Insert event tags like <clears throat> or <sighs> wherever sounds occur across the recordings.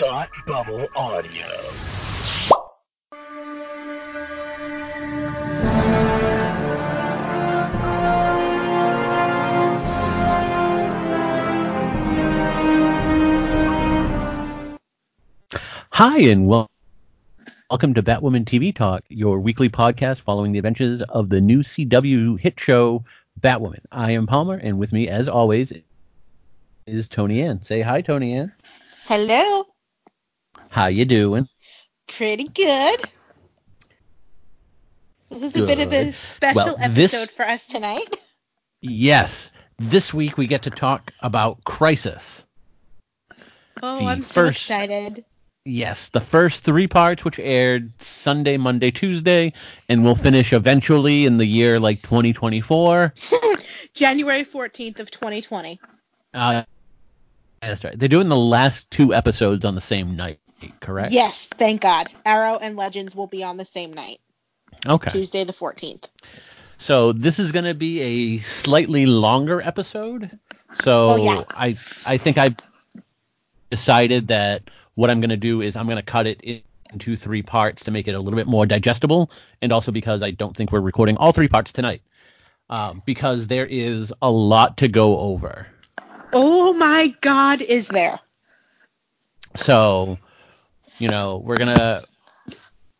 Thought Bubble Audio. Hi, and wel- welcome to Batwoman TV Talk, your weekly podcast following the adventures of the new CW hit show Batwoman. I am Palmer, and with me, as always, is Tony Ann. Say hi, Tony Ann. Hello. How you doing? Pretty good. This is a bit of a special Well, episode this- for us tonight. Yes, this week we get to talk about Crisis. Oh, The I'm so first- excited. Yes, the first three parts, which aired Sunday, Monday, Tuesday, and will finish eventually in the year like 2024. <laughs> January 14th of 2020. Uh, that's right. They're doing the last two episodes on the same night, correct? Yes, thank God. Arrow and Legends will be on the same night, Okay. Tuesday the 14th. So this is going to be a slightly longer episode. So Oh, yeah. I I think I decided that what I'm going to do is I'm going to cut it into three parts to make it a little bit more digestible, and also because I don't think we're recording all three parts tonight, um, because there is a lot to go over. Oh my God, is there? So, you know, we're gonna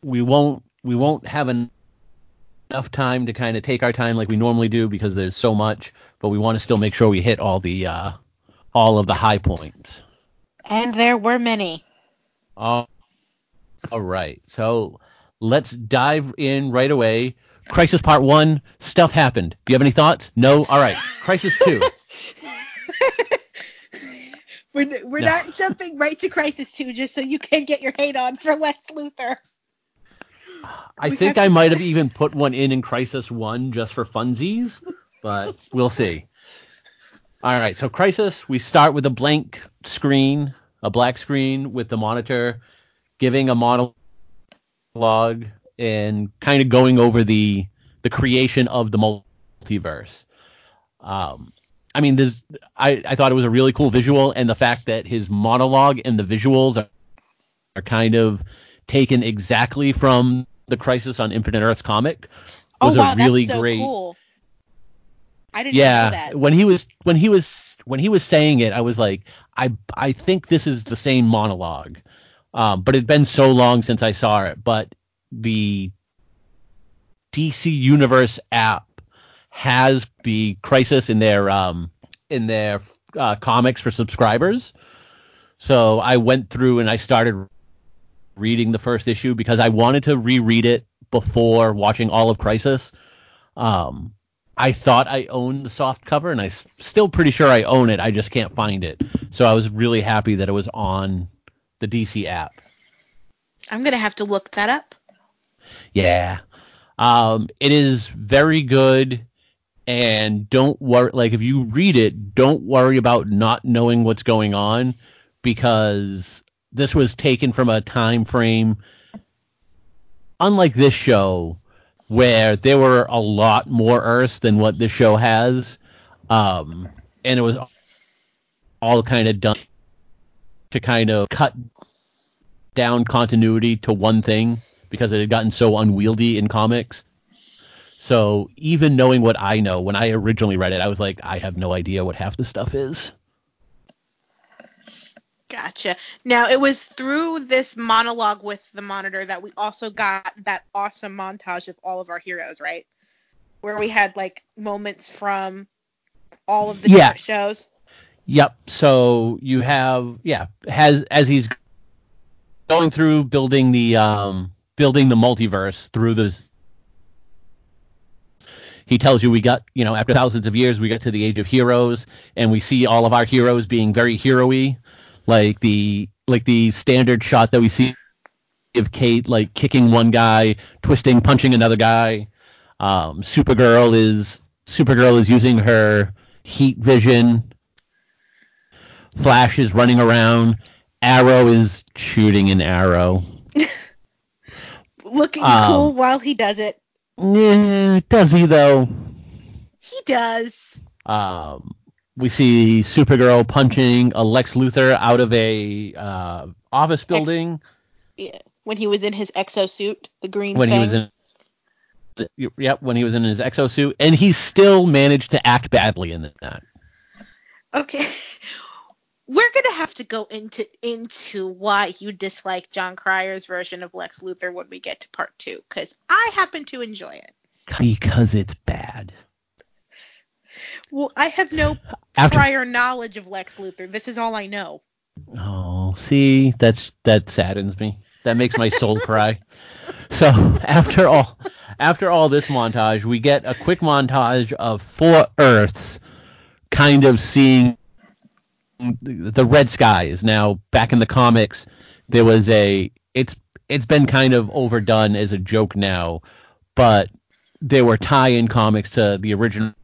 we won't we won't have en- enough time to kind of take our time like we normally do because there's so much, but we want to still make sure we hit all the uh all of the high points. And there were many. all right. So, let's dive in right away. Crisis Part 1, stuff happened. Do you have any thoughts? No. All right. Crisis 2. <laughs> We're, we're No. not jumping right to Crisis 2 just so you can get your hate on for Lex Luthor. I We think I to- might <laughs> have even put one in in Crisis 1 just for funsies, but we'll see. All right, so Crisis, we start with a blank screen, a black screen with the monitor giving a monologue and kind of going over the the creation of the multiverse. Um, I mean, this I, I thought it was a really cool visual, and the fact that his monologue and the visuals are, are kind of taken exactly from the Crisis on Infinite Earths comic was oh wow, a really that's so great. cool. I didn't know Yeah, that. when he was when he was when he was saying it, I was like, I I think this is the same monologue, um, but it'd been so long since I saw it. But the DC Universe app has the Crisis in their um in their uh, comics for subscribers. So I went through and I started reading the first issue because I wanted to reread it before watching all of Crisis. Um, I thought I owned the soft cover, and I'm still pretty sure I own it. I just can't find it. So I was really happy that it was on the DC app. I'm gonna have to look that up. Yeah. Um, it is very good. And don't worry, like, if you read it, don't worry about not knowing what's going on because this was taken from a time frame unlike this show where there were a lot more Earths than what this show has. Um, and it was all kind of done to kind of cut down continuity to one thing because it had gotten so unwieldy in comics. So even knowing what I know, when I originally read it, I was like, I have no idea what half the stuff is. Gotcha. Now it was through this monologue with the monitor that we also got that awesome montage of all of our heroes, right? Where we had like moments from all of the Yeah. different shows. Yep. So you have yeah, has as he's going through building the um building the multiverse through this he tells you we got, you know, after thousands of years we get to the age of heroes and we see all of our heroes being very hero-y, like the like the standard shot that we see of Kate like kicking one guy, twisting, punching another guy. Um, Supergirl is Supergirl is using her heat vision. Flash is running around. Arrow is shooting an arrow. <laughs> Looking Um, cool while he does it. Eh, does he though? He does. Um, we see Supergirl punching a Lex Luthor out of a uh, office building Yeah. When he was in his exosuit, the green when he was in. Yep, when he was in his exosuit, and he still managed to act badly in that. Okay. <laughs> We're gonna have to go into into why you dislike Jon Cryer's version of Lex Luthor when we get to part two, because I happen to enjoy it. Because it's bad. Well, I have no After prior knowledge of Lex Luthor. This is all I know. Oh, see, that's that saddens me. That makes my soul <laughs> cry. So after all, after all this montage, we get a quick montage of four Earths, kind of seeing the red Sky is Now, back in the comics, there was a. It's it's been kind of overdone as a joke now, but there were tie-in comics to the original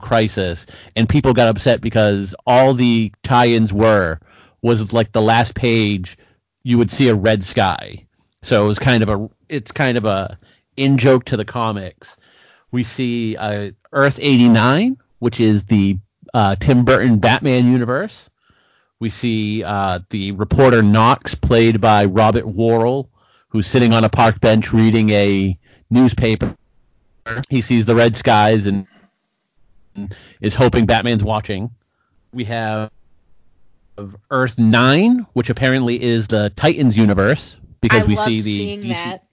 crisis and people got upset because all the tie-ins were was like the last page you would see a red sky so it was kind of a it's kind of a in joke to the comics we see uh, earth 89 which is the uh, tim burton batman universe we see uh, the reporter knox played by robert wuhl who's sitting on a park bench reading a newspaper he sees the red skies and is hoping Batman's watching. We have Earth Nine, which apparently is the Titans universe because I we see the seeing DC that.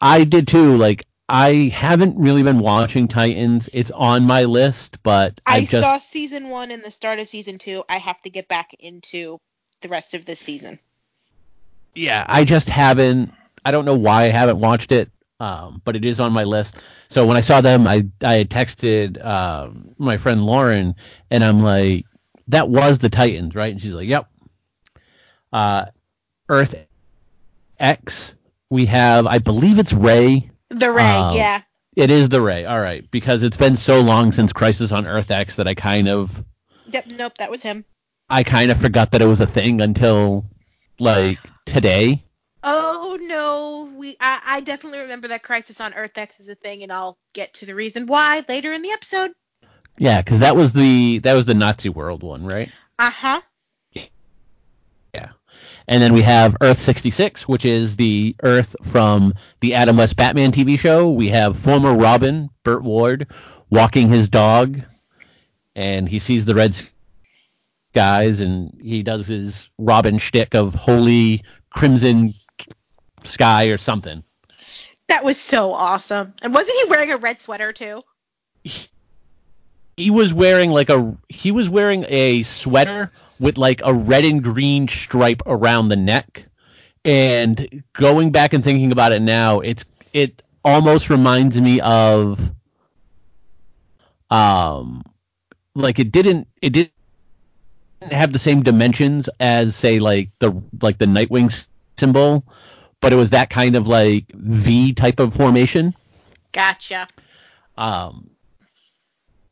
I did too. Like I haven't really been watching Titans. It's on my list, but I, I just saw season one and the start of season two. I have to get back into the rest of this season. yeah, I just haven't. I don't know why I haven't watched it, um, but it is on my list. So when I saw them, I I texted um, my friend Lauren, and I'm like, "That was the Titans, right?" And she's like, "Yep." Uh, Earth X, we have, I believe it's Ray. The Ray, Um, yeah. It is the Ray, all right, because it's been so long since Crisis on Earth X that I kind of Yep, nope, that was him. I kind of forgot that it was a thing until like today. Oh no, we I, I definitely remember that Crisis on Earth X is a thing, and I'll get to the reason why later in the episode. Yeah, because that was the that was the Nazi world one, right? Uh huh. And then we have Earth 66, which is the Earth from the Adam West Batman TV show. We have former Robin, Burt Ward, walking his dog, and he sees the red skies, and he does his Robin shtick of holy crimson sky or something. That was so awesome. And wasn't he wearing a red sweater too? He was wearing like a he was wearing a sweater with like a red and green stripe around the neck and going back and thinking about it now it's it almost reminds me of um like it didn't it didn't have the same dimensions as say like the like the nightwing symbol but it was that kind of like v type of formation Gotcha. um,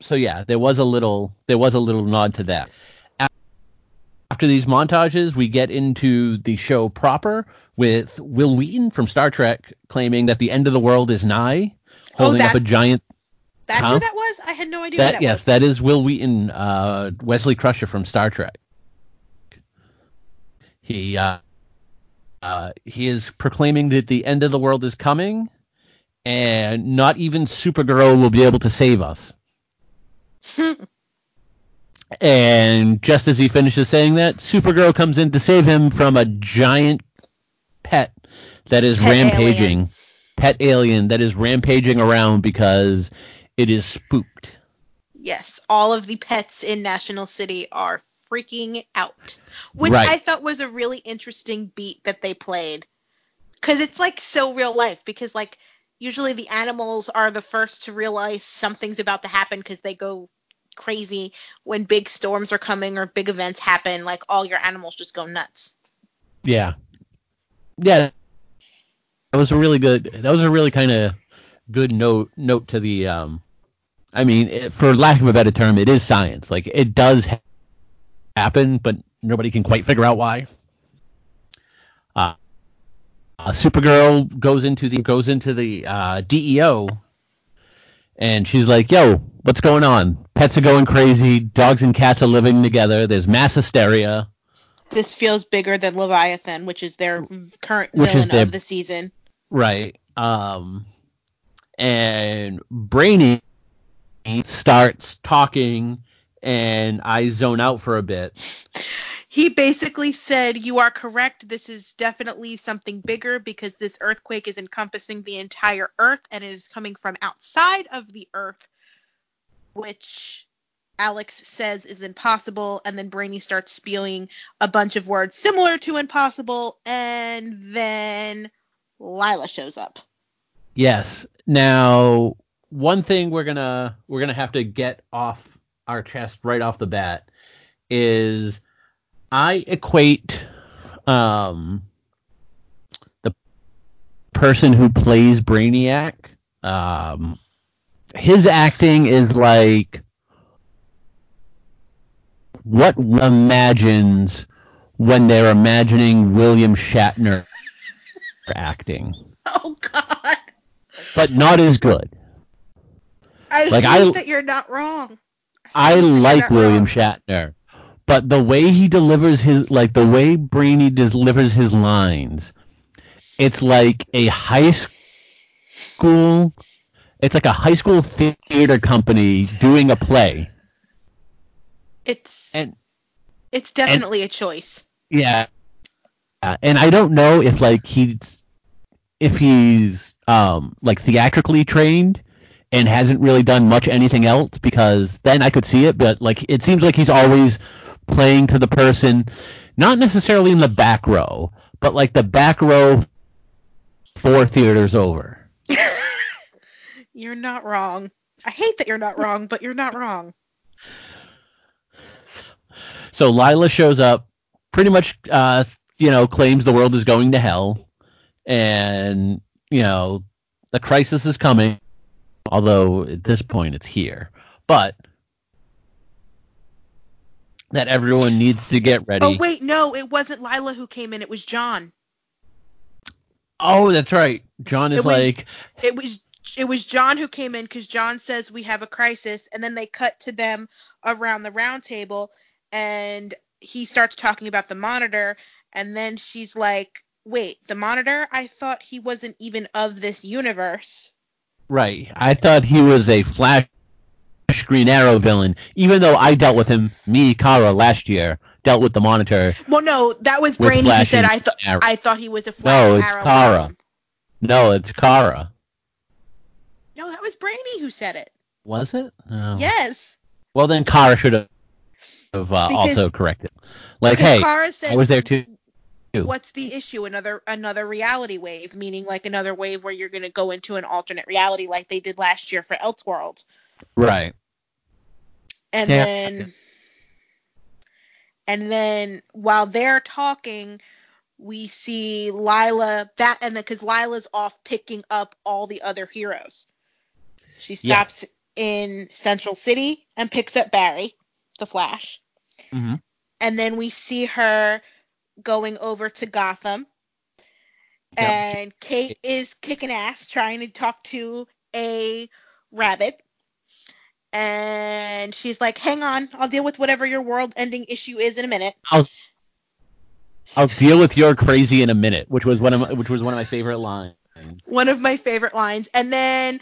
so yeah, there was a little there was a little nod to that. After these montages, we get into the show proper with Wil Wheaton from Star Trek claiming that the end of the world is nigh, Oh, holding up a giant. That's Huh? who that was? I had no idea That that yes, was. that is Wil Wheaton, uh, Wesley Crusher from Star Trek. He uh, uh, he is proclaiming that the end of the world is coming, and not even Supergirl will be able to save us. <laughs> And just as he finishes saying that, Supergirl comes in to save him from a giant pet that is Pet rampaging. alien. Pet alien that is rampaging around because it is spooked. yes, all of the pets in National City are freaking out, which Right. I thought was a really interesting beat that they played. Cuz it's like so real life because like usually the animals are the first to realize something's about to happen cuz they go crazy when big storms are coming or big events happen like all your animals just go nuts. Yeah. Yeah. That was a really good. That was a really kind of good note note to the. Um, I mean, it, for lack of a better term, it is science. Like it does ha- happen, but nobody can quite figure out why. Uh, Supergirl goes into the goes into the uh, DEO, and she's like, "Yo, what's going on? Pets are going crazy. Dogs and cats are living together. There's mass hysteria." This feels bigger than Leviathan, which is their current Which villain their- of the season. Right. Um, and Brainy starts talking, and I zone out for a bit. He basically said, You are correct. This is definitely something bigger because this earthquake is encompassing the entire Earth and it is coming from outside of the Earth, which Alex says is impossible. And then Brainy starts spewing a bunch of words similar to impossible. And then Lyla shows up. Yes. Now, one thing we're gonna we're gonna have to get off our chest right off the bat is I equate um the person who plays Brainiac um his acting is like what imagines when they're imagining William Shatner acting, <laughs> Oh, God. but not as good. I Like, hate I- that you're not wrong. I hate like William wrong. Shatner, but the way he delivers his like the way Brainy delivers his lines, it's like a high school. It's like a high school theater company doing a play, It's and it's definitely a choice. yeah, and I don't know if like he's if he's um like theatrically trained and hasn't really done much anything else because then I could see it, but like it seems like he's always playing to the person, not necessarily in the back row, but like the back row four theaters over. <laughs> You're not wrong. I hate that you're not wrong, but you're not wrong. So Lyla shows up, pretty much, uh, you know, claims the world is going to hell, and you know, the crisis is coming. Although at this point it's here, but that everyone needs to get ready. Oh wait, no, it wasn't Lyla who came in. It was John. Oh, that's right. John is It was- like, It was it was John who came in because John says we have a crisis, and then they cut to them around the round table, and he starts talking about the monitor, and then she's like, "Wait, the monitor? I thought he wasn't even of this universe." right. I thought he was a Flash Green Arrow villain, even though I dealt with him, me, Kara, last year, dealt with the Monitor. Well, no, that was Brainy who said I thought I thought he was a Flash No, it's Arrow. Kara. villain." No, it's Kara. No, that was Brainy who said it. Was it? Oh. Yes. Well, then Kara should have uh, also corrected. Like, hey, Kara said, I was there too. What's the issue? Another another reality wave, meaning like another wave where you're gonna go into an alternate reality like they did last year for Elseworlds. Right. And Yeah. then and then while they're talking, we see Lyla that and because Lyla's off picking up all the other heroes. She Yeah. stops in Central City and picks up Barry, the Flash. hmm and then we see her going over to Gotham. Yep. And Kate is kicking ass trying to talk to a rabbit. And she's like, "Hang on, I'll deal with whatever your world-ending issue is in a minute." I'll I'll deal with your crazy in a minute, which was one of my, which was one of my favorite lines. One of my favorite lines. And then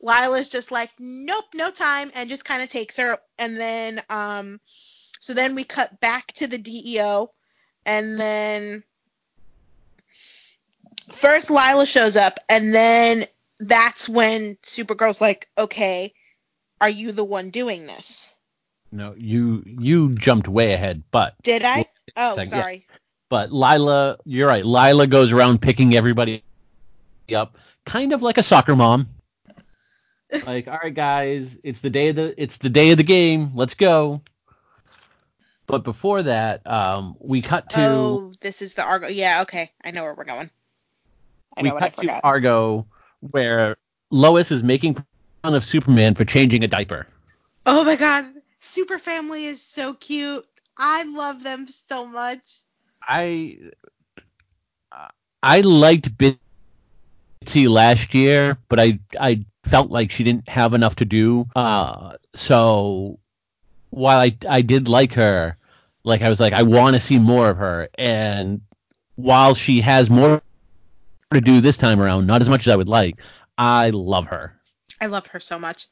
Lyla's just like, "Nope, no time," and just kind of takes her. And then, um, so then we cut back to the DEO, and then first Lyla shows up, and then that's when Supergirl's like, "Okay, are you the one doing this?" No, you you jumped way ahead, but Did I? Oh, Second, yeah. sorry. but Lyla, you're right. Lyla goes around picking everybody up, kind of like a soccer mom. <laughs> like, all right, guys, it's the day of the it's the day of the game. Let's go. But before that, um, we cut to oh, this is the Argo. Yeah, okay, I know where we're going. I we know what I cut to. Argo, where Lois is making of Superman for changing a diaper. Oh my god, Super Family is so cute. I love them so much. I I liked Bitsy last year, but I I felt like she didn't have enough to do. Uh, so while I I did like her, like I was like I want to see more of her, and while she has more to do this time around, not as much as I would like, I love her. I love her so much.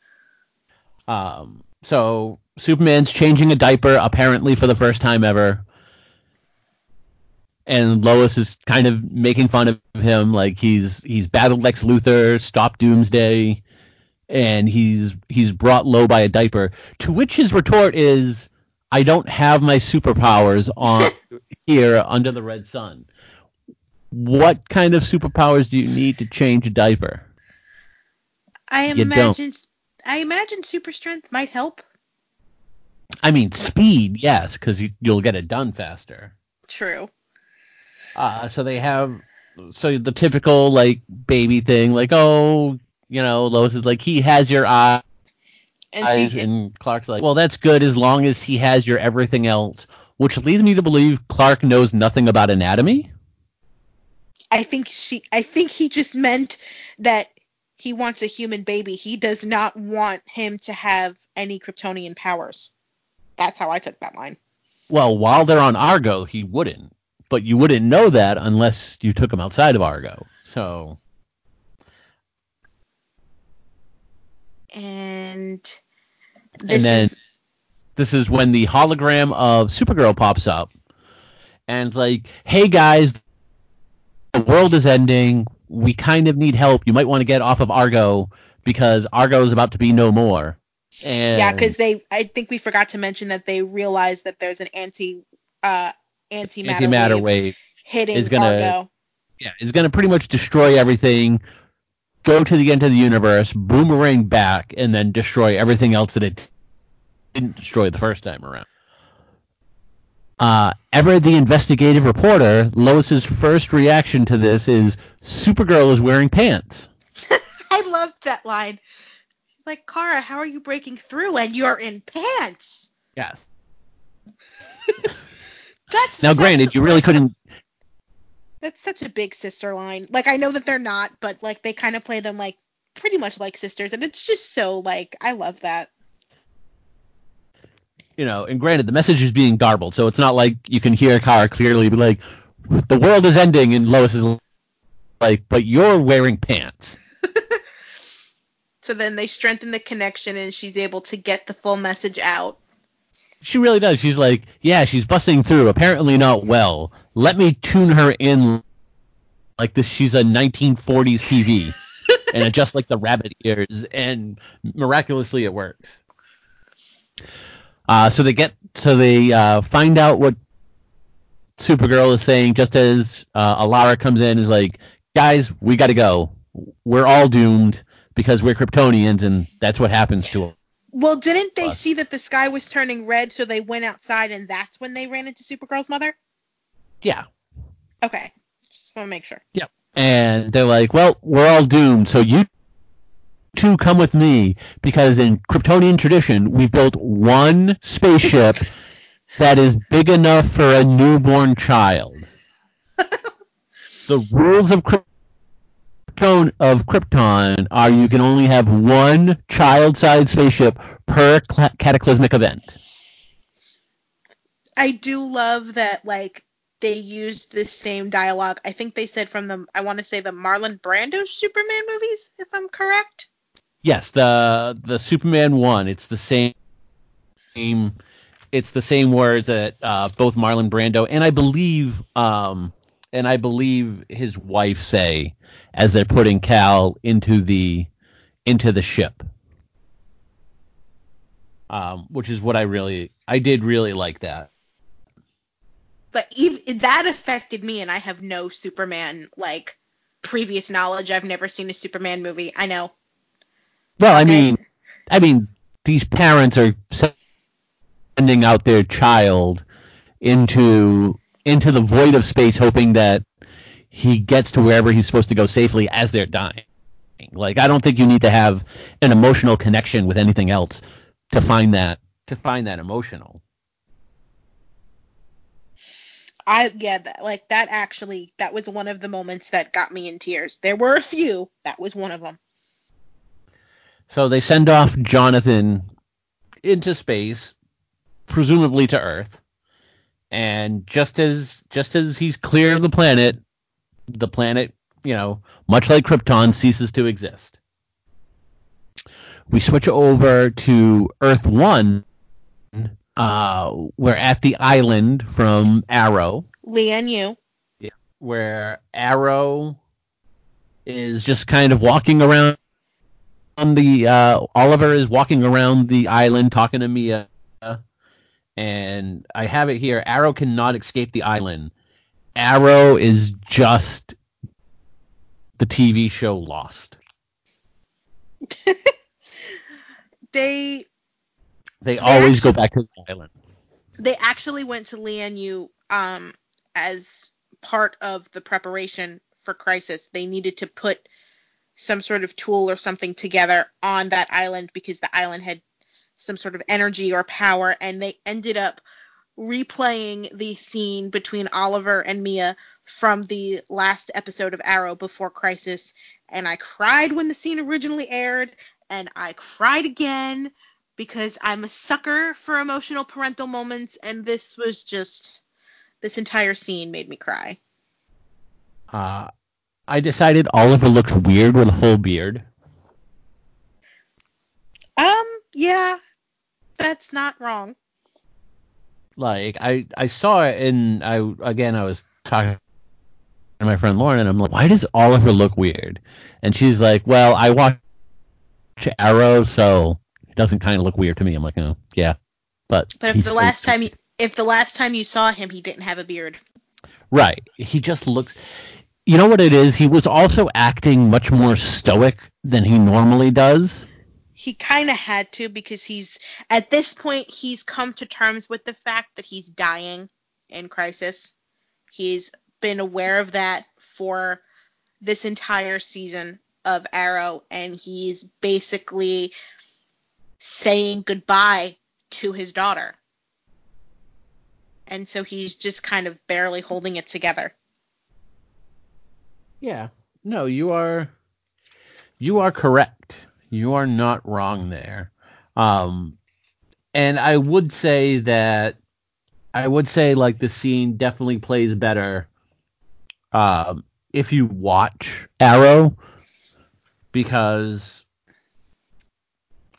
Um, so Superman's changing a diaper apparently for the first time ever. And Lois is kind of making fun of him, like he's he's battled Lex Luthor, stopped Doomsday, and he's he's brought low by a diaper. To which his retort is, "I don't have my superpowers on <laughs> here under the red sun." What kind of superpowers do you need to change a diaper? I You don't. imagine I imagine super strength might help. I mean, speed, yes, because you, you'll get it done faster. True. Uh, so they have so the typical like baby thing, like oh, you know, Lois is like he has your eye- And eyes, she and Clark's like, well, that's good as long as he has your everything else, which leads me to believe Clark knows nothing about anatomy. I think she I think he just meant that he wants a human baby. He does not want him to have any Kryptonian powers. That's how I took that line. Well, while they're on Argo, he wouldn't, but you wouldn't know that unless you took him outside of Argo. So And this and then is this is when the hologram of Supergirl pops up, and it's like, "Hey guys, the world is ending. We kind of need help. You might want to get off of Argo because Argo is about to be no more." And yeah, because they I think we forgot to mention that they realized that there's an anti uh antimatter, antimatter wave, wave, hitting is gonna- Argo. yeah, is going to pretty much destroy everything. Go to the end of the universe, boomerang back, and then destroy everything else that it didn't destroy the first time around. Uh, ever the investigative reporter, Lois's first reaction to this is Supergirl is wearing pants. <laughs> I loved that line. She's like, Kara, how are you breaking through and you're in pants? Yes. <laughs> That's Now, granted, you really couldn't. That's such a big sister line. Like I know that they're not, but like they kind of play them like pretty much like sisters, and it's just so like I love that. You know, and granted, the message is being garbled, so it's not like you can hear Kara clearly be like, "The world is ending," and Lois is like, "But you're wearing pants." <laughs> So then they strengthen the connection, and she's able to get the full message out. She really does. She's like, yeah, she's busting through. Apparently not well. Let me tune her in like this. She's a 1940s TV <laughs> and adjust like the rabbit ears, and miraculously it works. Uh, so they get, so they uh, find out what Supergirl is saying just as uh, Alura comes in and is like, guys, we got to go. We're all doomed because we're Kryptonians, and that's what happens to them. Well, didn't they see that the sky was turning red, so they went outside, and that's when they ran into Supergirl's mother? Yeah. Okay, just want to make sure. Yep. And they're like, well, we're all doomed, so you two come with me because in Kryptonian tradition, we built one spaceship <laughs> that is big enough for a newborn child. <laughs> the rules of Krypton of Krypton are you can only have one child-sized spaceship per cataclysmic event. I do love that like they used this same dialogue. I think they said from the I want to say the Marlon Brando Superman movies, if I'm correct. Yes, the the Superman one. It's the same. It's the same words that uh, both Marlon Brando and I believe um and I believe his wife say as they're putting Kal into the into the ship. Um, which is what I really I did really like that. But even, that affected me, and I have no Superman like previous knowledge. I've never seen a Superman movie. I know. Well, I mean, I mean, these parents are sending out their child into into the void of space, hoping that he gets to wherever he's supposed to go safely as they're dying. Like, I don't think you need to have an emotional connection with anything else to find that to find that emotional. I yeah, that, like that actually that was one of the moments that got me in tears. There were a few. That was one of them. So they send off Jonathan into space, presumably to Earth. And just as just as he's clear of the planet, the planet, you know, much like Krypton, ceases to exist. We switch over to Earth One. Uh, we're at the island from Arrow, Lian Yu. where Arrow is just kind of walking around on the uh, Oliver is walking around the island talking to Mia, and I have it here. Arrow cannot escape the island. Arrow is just the TV show Lost. <laughs> They They always go back to the island. they actually went to Lian Yu um as part of the preparation for crisis. They needed to put some sort of tool or something together on that island because the island had some sort of energy or power and they ended up replaying the scene between Oliver and Mia from the last episode of Arrow before Crisis and I cried when the scene originally aired and I cried again because I'm a sucker for emotional parental moments and this was just this entire scene made me cry. Uh, I decided Oliver looks weird with a full beard. Um yeah, that's not wrong. Like I, I saw it and I again I was talking to my friend Lauren and I'm like, why does Oliver look weird? And she's like, well, I watch Arrow, so it doesn't kind of look weird to me. I'm like, oh yeah, but But if the last time you, if the last time you saw him he didn't have a beard. right, he just looks. You know what it is? He was also acting much more stoic than he normally does. He kind of had to because he's at this point he's come to terms with the fact that he's dying in crisis. He's been aware of that for this entire season of Arrow and he's basically saying goodbye to his daughter. And so he's just kind of barely holding it together. Yeah. No, you are you are correct. You are not wrong there. Um and I would say that I would say like the scene definitely plays better um if you watch Arrow because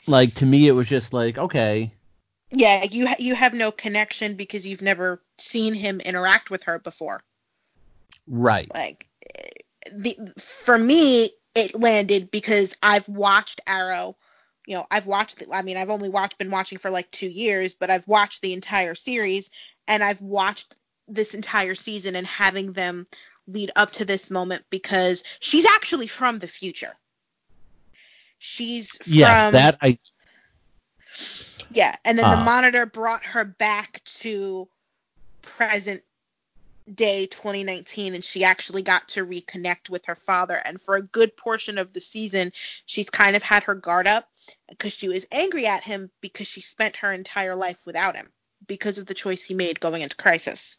like to me it was just like okay Yeah, you ha- you have no connection because you've never seen him interact with her before. right Like the for me it landed because I've watched Arrow. You know, I've watched the, I mean, I've only watched been watching for like 2 years, but I've watched the entire series and I've watched this entire season and having them lead up to this moment because she's actually from the future. She's from yes that I Yeah, and then the Uh, monitor brought her back to present day 2019 and she actually got to reconnect with her father and for a good portion of the season she's kind of had her guard up because she was angry at him because she spent her entire life without him because of the choice he made going into crisis.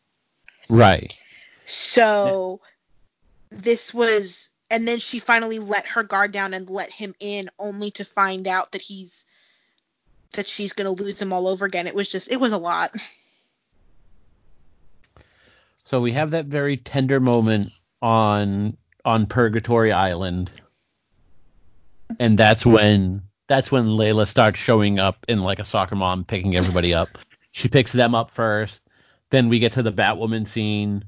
right So this was and then she finally let her guard down and let him in only to find out that he's that she's going to lose him all over again. It was just it was a lot. <laughs> So we have that very tender moment on on Purgatory Island, and that's when that's when Lyla starts showing up in like a soccer mom picking everybody up. She picks them up first. Then we get to the Batwoman scene.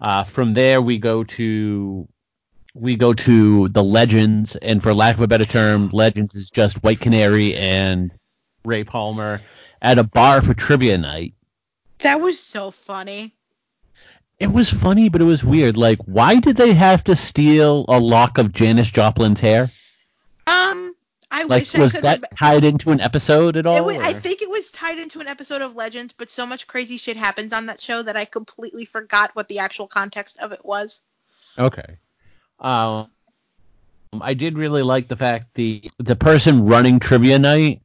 Uh, from there we go to we go to the Legends, and for lack of a better term, Legends is just White Canary and Ray Palmer at a bar for trivia night That was so funny. It was funny, but it was weird. Like, why did they have to steal a lock of Janis Joplin's hair? Um I Like, wish I was could that tied into an episode at all? it was, I think it was tied into an episode of Legends, but so much crazy shit happens on that show that I completely forgot what the actual context of it was. Okay. Um, I did really like the fact the the person running trivia night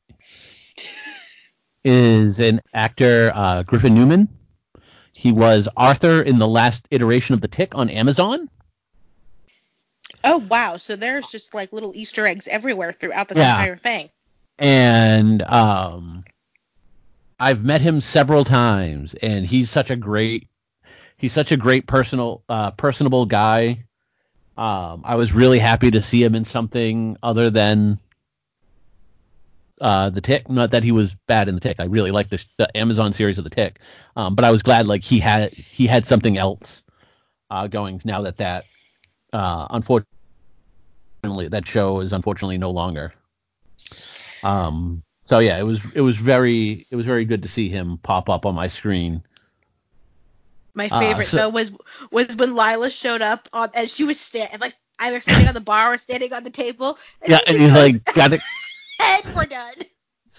<laughs> is an actor, uh, Griffin Newman. He was Arthur in the last iteration of The Tick on Amazon. Oh wow! So there's just like little Easter eggs everywhere throughout this Yeah. entire thing. and um, I've met him several times, and he's such a great he's such a great personal uh, personable guy. Um, I was really happy to see him in something other than uh, the Tick. Not that he was bad in the Tick. I really liked the, the Amazon series of the Tick, um, but I was glad like he had he had something else uh, going now that that uh, unfortunately that show is unfortunately no longer. Um, so yeah, it was it was very it was very good to see him pop up on my screen. My Ah, favorite so- though was was when Lyla showed up on, and she was standing like either standing on the bar or standing on the table. And Yeah, he and he's goes, like, got it. <laughs> and we're done.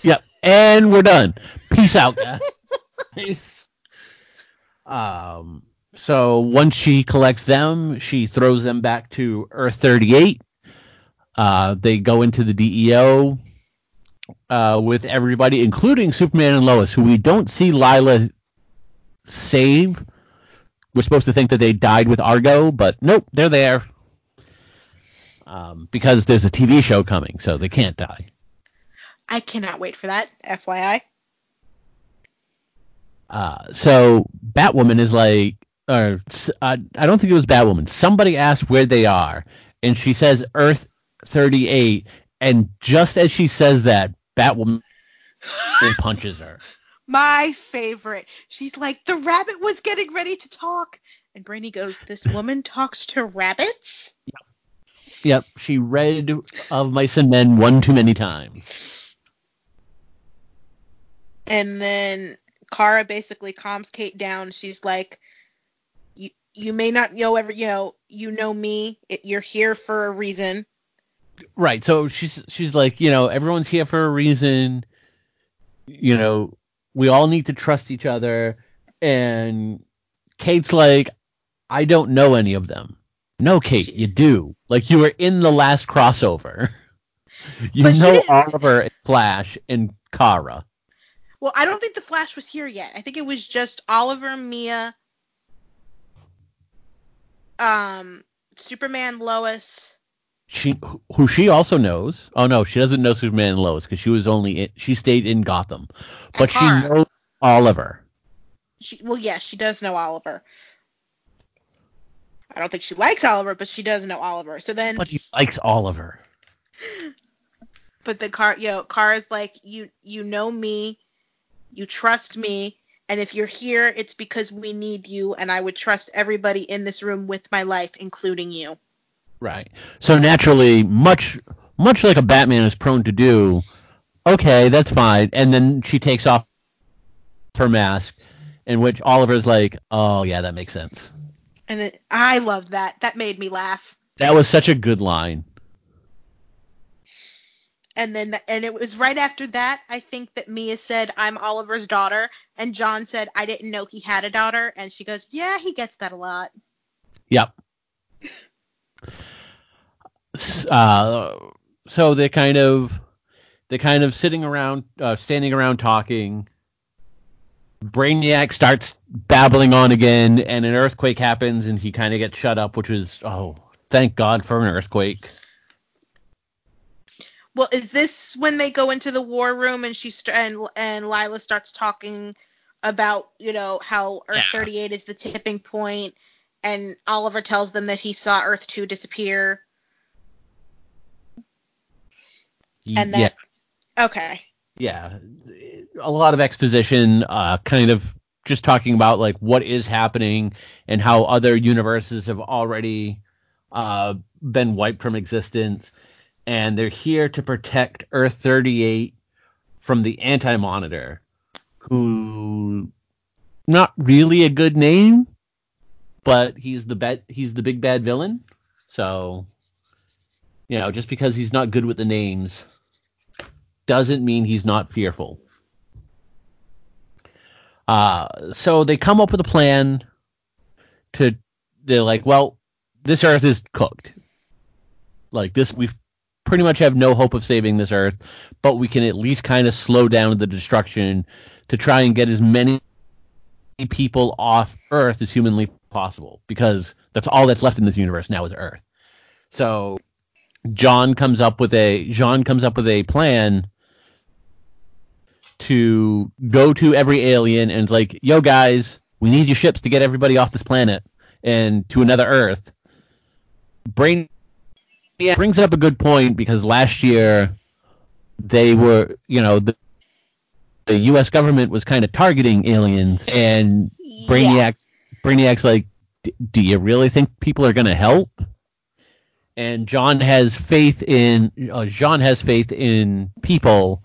Yep, and we're done. Peace out, guys. <laughs> um, so once she collects them, she throws them back to Earth 38. Uh, they go into the DEO uh, with everybody, including Superman and Lois, who we don't see Lyla save. We're supposed to think that they died with Argo, but nope, they're there. Um, because there's a TV show coming, so they can't die. I cannot wait for that. FYI. Uh, so Batwoman is like, or uh, I don't think it was Batwoman. Somebody asked where they are, and she says Earth 38, and just as she says that, Batwoman <laughs> punches her. My favorite. She's like, the rabbit was getting ready to talk. And Brainy goes, This <laughs> woman talks to rabbits? Yep. Yep, she read of Mice and Men one too many times. And then Kara basically calms Kate down. She's like, You you may not know every you know, you know me. It, you're here for a reason. Right. So she's she's like, you know, everyone's here for a reason. You know, we all need to trust each other. And Kate's like, I don't know any of them. No, Kate, you do. Like you were in the last crossover. <laughs> You But know Oliver and Flash and Kara. Well, I don't think the Flash was here yet. I think it was just Oliver, Mia, um, Superman, Lois. She who she also knows. Oh no, she doesn't know Superman and Lois because she was only in, she stayed in Gotham, but she knows Oliver. She, well, yes, she does know Oliver. I don't think she likes Oliver, but she does know Oliver. So then, But he likes Oliver. <laughs> but the car, you know, is like, you, you know me, you trust me, and if you're here, it's because we need you, and I would trust everybody in this room with my life, including you. Right. So naturally, much much like a Batman is prone to do, okay, that's fine. And then she takes off her mask, in which Oliver's like, oh yeah, that makes sense. And it, I love that. That made me laugh. That was such a good line. And then, and it was right after that, I think that Mia said, I'm Oliver's daughter. And John said, I didn't know he had a daughter. And she goes, Yeah, he gets that a lot. Yep. Uh, so they're kind of they're kind of sitting around, uh, standing around talking. Brainiac starts babbling on again, and an earthquake happens, and he kind of gets shut up, which is oh, thank God for an earthquake. Well, is this when they go into the war room and she st- and and Lyla starts talking about you know how Earth Yeah. 38 is the tipping point, and Oliver tells them that he saw Earth 2 disappear, and yeah, that okay, yeah, a lot of exposition, uh, kind of just talking about like what is happening and how other universes have already uh, been wiped from existence, and they're here to protect Earth 38 from the Anti-Monitor, who not really a good name, but he's the bad, he's the big bad villain. So, you know, just because he's not good with the names doesn't mean he's not fearful. Uh, so they come up with a plan to they're like, well, this Earth is cooked. Like this, we pretty much have no hope of saving this Earth, but we can at least kind of slow down the destruction to try and get as many people off Earth as humanly possible, because that's all that's left in this universe now is Earth. So John comes up with a John comes up with a plan to go to every alien and it's like, yo guys, we need your ships to get everybody off this planet and to another Earth. Brain yeah, brings up a good point because last year they were, you know, the, the U.S. government was kind of targeting aliens, and Brainiac, Brainiac's like, do you really think people are going to help? And John has faith in uh, John has faith in people,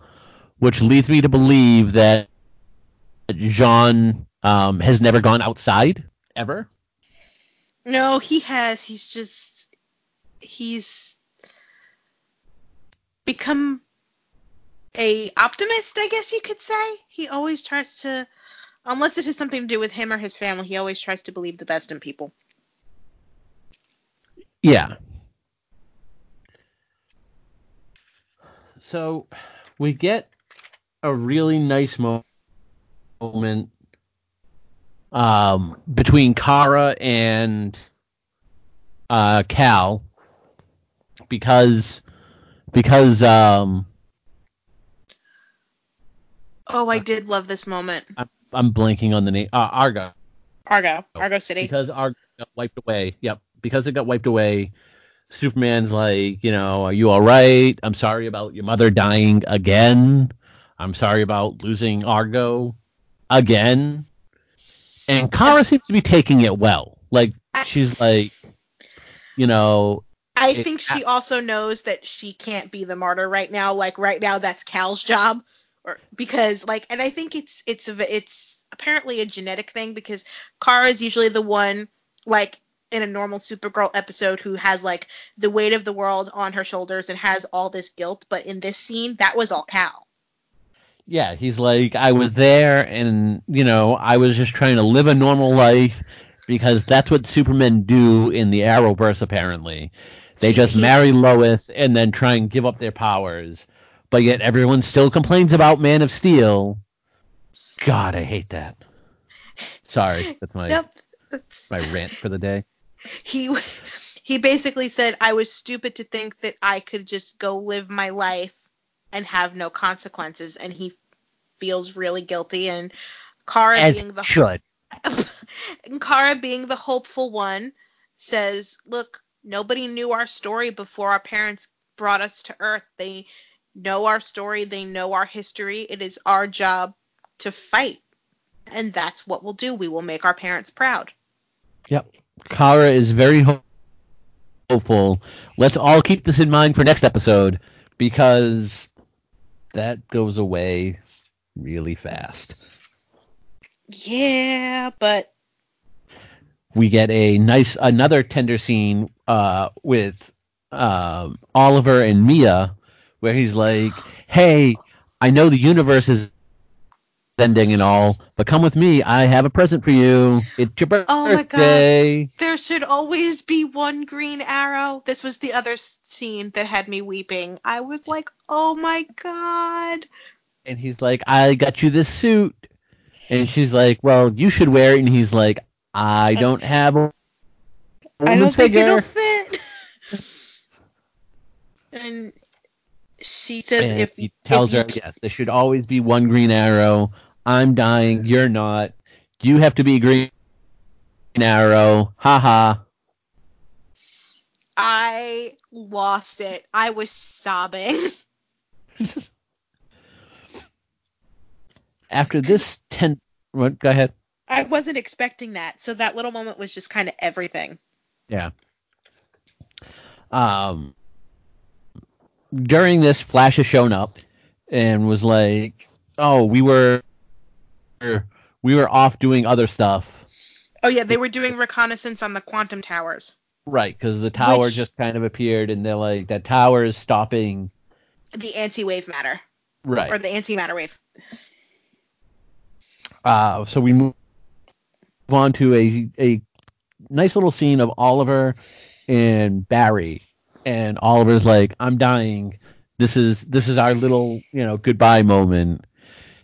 which leads me to believe that John um, has never gone outside ever. No, he has. He's just he's become a optimist, I guess you could say. He always tries to unless it has something to do with him or his family, he always tries to believe the best in people. Yeah. So we get a really nice moment um, between Kara and uh, Kal because because um, oh, I did love this moment. I'm, I'm blanking on the name. Uh, Argo. Argo, Argo City. Because Argo got wiped away. Yep. Because it got wiped away. Superman's like, you know, are you all right? I'm sorry about your mother dying again. I'm sorry about losing Argo again. And Kara seems to be taking it well. Like she's like, you know. I it, think she also knows that she can't be the martyr right now. Like right now, that's Kal's job, or because like, and I think it's it's it's apparently a genetic thing because Kara is usually the one like in a normal Supergirl episode who has like the weight of the world on her shoulders and has all this guilt, but in this scene, that was all Kal. Yeah, he's like, I was there and, you know, I was just trying to live a normal life because that's what Supermen do in the Arrowverse, apparently. They just marry Lois and then try and give up their powers. But yet everyone still complains about Man of Steel. God, I hate that. Sorry, that's my yep. my rant for the day he he basically said I was stupid to think that I could just go live my life and have no consequences, and he feels really guilty. And Kara As being the should. <laughs> and Kara being the hopeful one says, "Look, nobody knew our story before our parents brought us to Earth. They know our story, they know our history. It is our job to fight, and that's what we'll do. We will make our parents proud." Yep. Kara is very hopeful. Let's all keep this in mind for next episode because that goes away really fast. Yeah, but we get a nice another tender scene uh, with uh, Oliver and Mia where he's like, "Hey, I know the universe is ending and all, but come with me. I have a present for you. It's your birthday. Oh my god. There should always be one green arrow. This was the other scene that had me weeping. I was like, "Oh my god." And he's like, "I got you this suit." And she's like, "Well, you should wear it." And he's like, "I don't have a I don't think it'll fit." <laughs> and she says and if he tells if her, "Yes, there should always be one green arrow." I'm dying, you're not. You have to be Green Arrow. Ha ha. I lost it. I was sobbing. <laughs> After this ten. Go ahead. I wasn't expecting that, so that little moment was just kind of everything. Yeah. Um. During this, Flash has shown up and was like, "Oh, we were we were off doing other stuff. Oh yeah, they were doing reconnaissance on the quantum towers. Right, because the tower Which, just kind of appeared, and they're like, that tower is stopping the anti-wave matter. Right. Or the antimatter wave. Uh, so we move on to a a nice little scene of Oliver and Barry, and Oliver's like, "I'm dying. This is this is our little you know goodbye moment."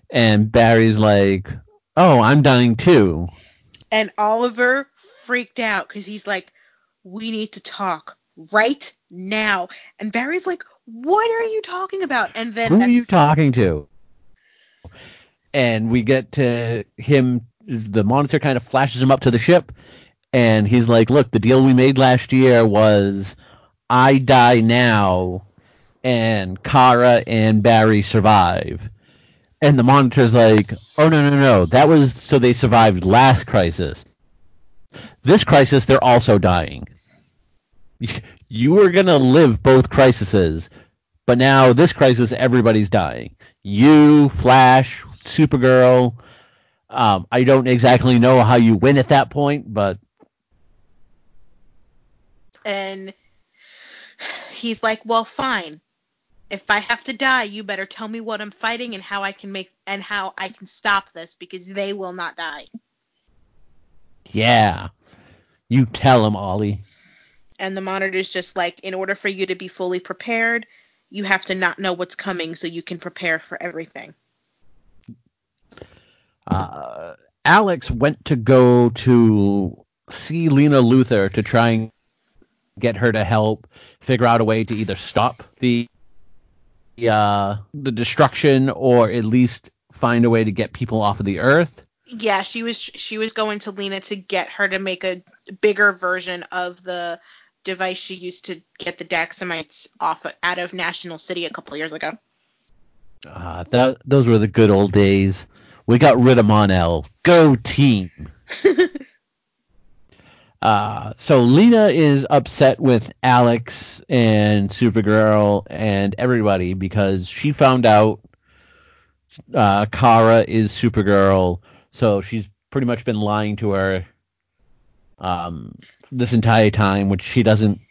And Barry's like, "Oh, I'm dying too." And Oliver freaked out because he's like, "We need to talk right now. And Barry's like, what are you talking about? And then Who are you talking to? And we get to him. The monitor kind of flashes him up to the ship, and he's like, "Look, the deal we made last year was I die now, and Kara and Barry survive." And the monitor's like, "Oh no, no, no! That was so they survived last crisis. This crisis, they're also dying. <laughs> You were gonna live both crises, but now this crisis, everybody's dying. You, Flash, Supergirl. Um, I don't exactly know how you win at that point, but and he's like, well, fine. If I have to die, you better tell me what I'm fighting and how I can make and how I can stop this because they will not die. yeah, you tell him, Ollie. And the monitor's just like, in order for you to be fully prepared, you have to not know what's coming so you can prepare for everything. Uh, Alex went to go to see Lena Luthor to try and get her to help figure out a way to either stop the uh, the destruction or at least find a way to get people off of the Earth. Yeah, she was she was going to Lena to get her to make a bigger version of the device she used to get the Daxamites off out of National City a couple years ago. Uh, that those were the good old days. We got rid of Mon-El. Go team. <laughs> uh, so Lena is upset with Alex and Supergirl and everybody because she found out uh, Kara is Supergirl. So she's pretty much been lying to her um, this entire time, which she doesn't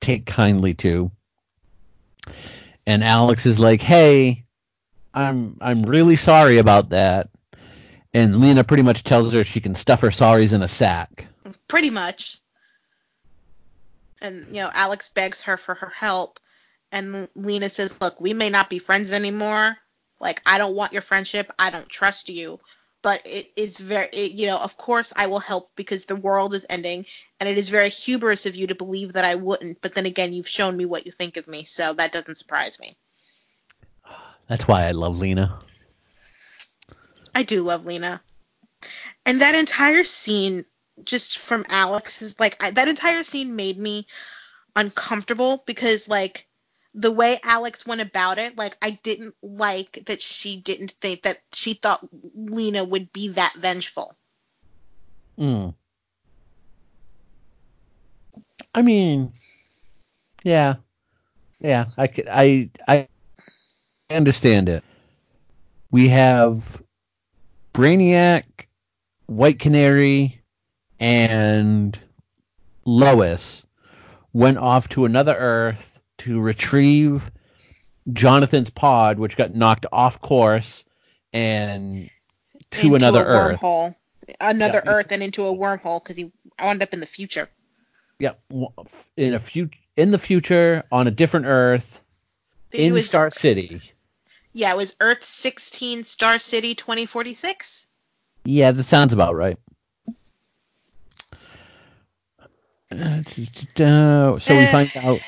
take kindly to. And Alex is like, "Hey, I'm I'm really sorry about that." And Lena pretty much tells her she can stuff her sorries in a sack. Pretty much. And you know, Alex begs her for her help, and Lena says, "Look, we may not be friends anymore. Like, I don't want your friendship. I don't trust you." But it is very, it, you know, of course I will help because the world is ending, and it is very hubris of you to believe that I wouldn't. But then again, you've shown me what you think of me, so that doesn't surprise me. That's why I love Lena. I do love Lena. And that entire scene, just from Alex, is like I, that entire scene made me uncomfortable because like the way Alex went about it, like I didn't like that she didn't think that she thought Lena would be that vengeful. Mm. I mean, yeah, yeah. I could, I I understand it. We have Brainiac, White Canary, and Lois went off to another Earth to retrieve Jonathan's pod, which got knocked off course, and to into another Earth. wormhole, another Yeah. Earth, and into a wormhole because he wound up in the future. Yep. w- In a few in the future on a different Earth It in was- Star City. Yeah, it was Earth 16, Star City 2046. Yeah, that sounds about right. Uh, <sighs> So we <sighs> find out.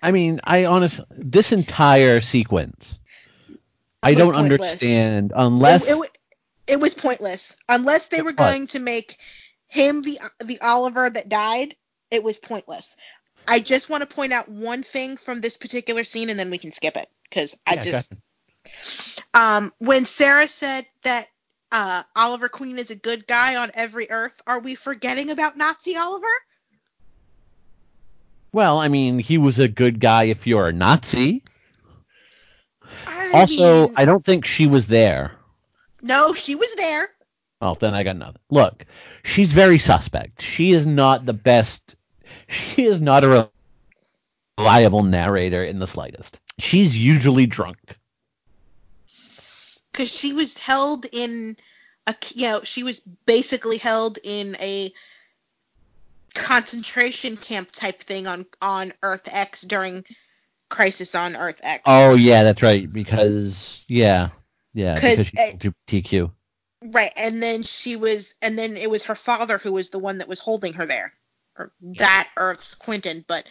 I mean, I honestly, this entire sequence, I don't pointless. understand unless it, it, it was pointless unless they were going to make him the the Oliver that died. It was pointless. I just want to point out one thing from this particular scene, and then we can skip it because I Yeah, just ahead. Um when Sarah said that uh Oliver Queen is a good guy on every Earth, are we forgetting about Nazi Oliver? Well, I mean, he was a good guy if you're a Nazi. I Also, mean, I don't think she was there. no, she was there. Oh, then I got nothing. Look, she's very suspect. She is not the best. She is not a reliable narrator in the slightest. She's usually drunk. Because she was held in a you know she was basically held in a concentration camp type thing on on Earth X during Crisis on Earth X. Oh yeah, that's right. Because yeah, yeah, because she's uh, LGBTQ. Right, and then she was and then it was her father who was the one that was holding her there. or that Earth's Quentin, but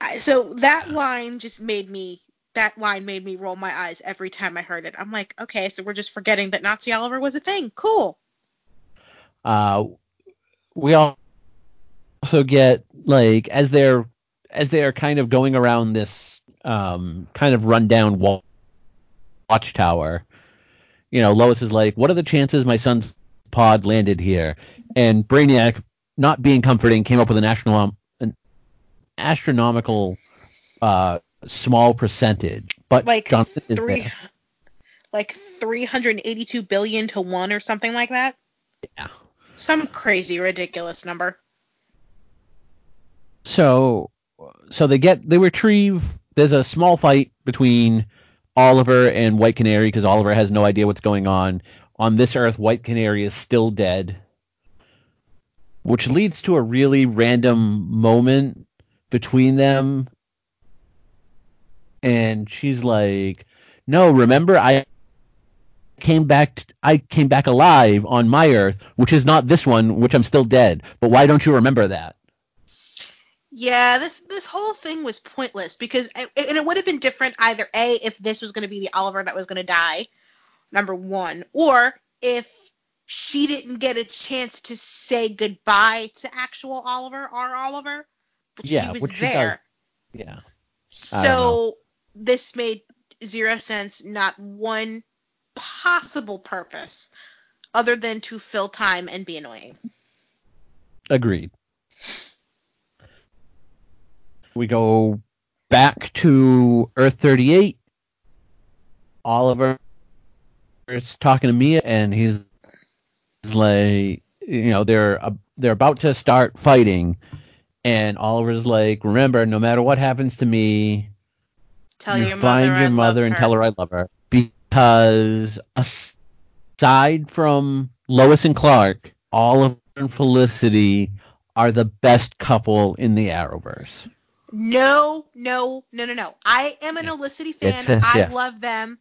I, so that line just made me that line made me roll my eyes every time I heard it. I'm like, okay, so we're just forgetting that Nazi Oliver was a thing. Cool. Uh, we also get like as they're as they're kind of going around this um, kind of rundown wall, watchtower. You know, Lois is like, "What are the chances my son's pod landed here?" And Brainiac, not being comforting, came up with an astronom- an astronomical uh, small percentage. But Like Johnson is three, there. like 382 billion to one or something like that. Yeah. Some crazy ridiculous number. So so they get they retrieve. There's a small fight between Oliver and White Canary because Oliver has no idea what's going on. On this Earth, White Canary is still dead, which leads to a really random moment between them. And she's like, "No, remember I came back. I came back alive on my Earth, which is not this one, which I'm still dead. But why don't you remember that?" Yeah, this this whole thing was pointless because and it would have been different either a if this was going to be the Oliver that was going to die, number one, or if she didn't get a chance to say goodbye to actual Oliver, our Oliver, but Yeah, she was which she does. there. Yeah. So this made zero sense, not one possible purpose other than to fill time and be annoying. Agreed. We go back to Earth 38. Oliver is talking to Mia, and he's like, you know, they're uh, they're about to start fighting, and Oliver's like, remember, no matter what happens to me, Tell you your find mother I your love mother and her. tell her I love her. Because aside from Lois and Clark, Oliver and Felicity are the best couple in the Arrowverse. No, no, no, no, no. I am an It's fan. a- I yeah. love them.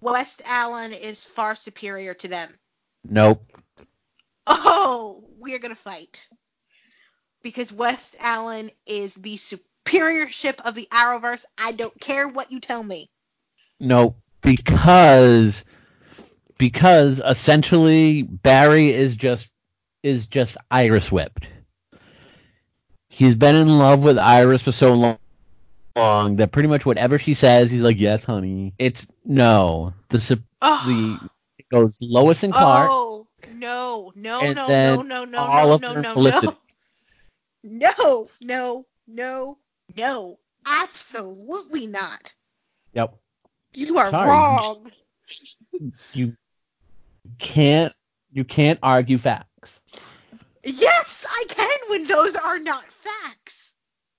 West Allen is far superior to them. Nope. Oh, we're gonna fight. Because West Allen is the superior ship of the Arrowverse. I don't care what you tell me. No, Because because essentially Barry is just is just Iris whipped. He's been in love with Iris for so long, long that pretty much whatever she says, he's like, "Yes, honey." It's no. The Oh, the <sighs> it goes Lois and Clark. oh no, no, no, no, no, <laughs> no, no, no, no, Felicity. no. No, no, no, no. Absolutely not. Yep. You are Sorry. wrong. You can't you can't argue facts. Yes, I can when those are not facts.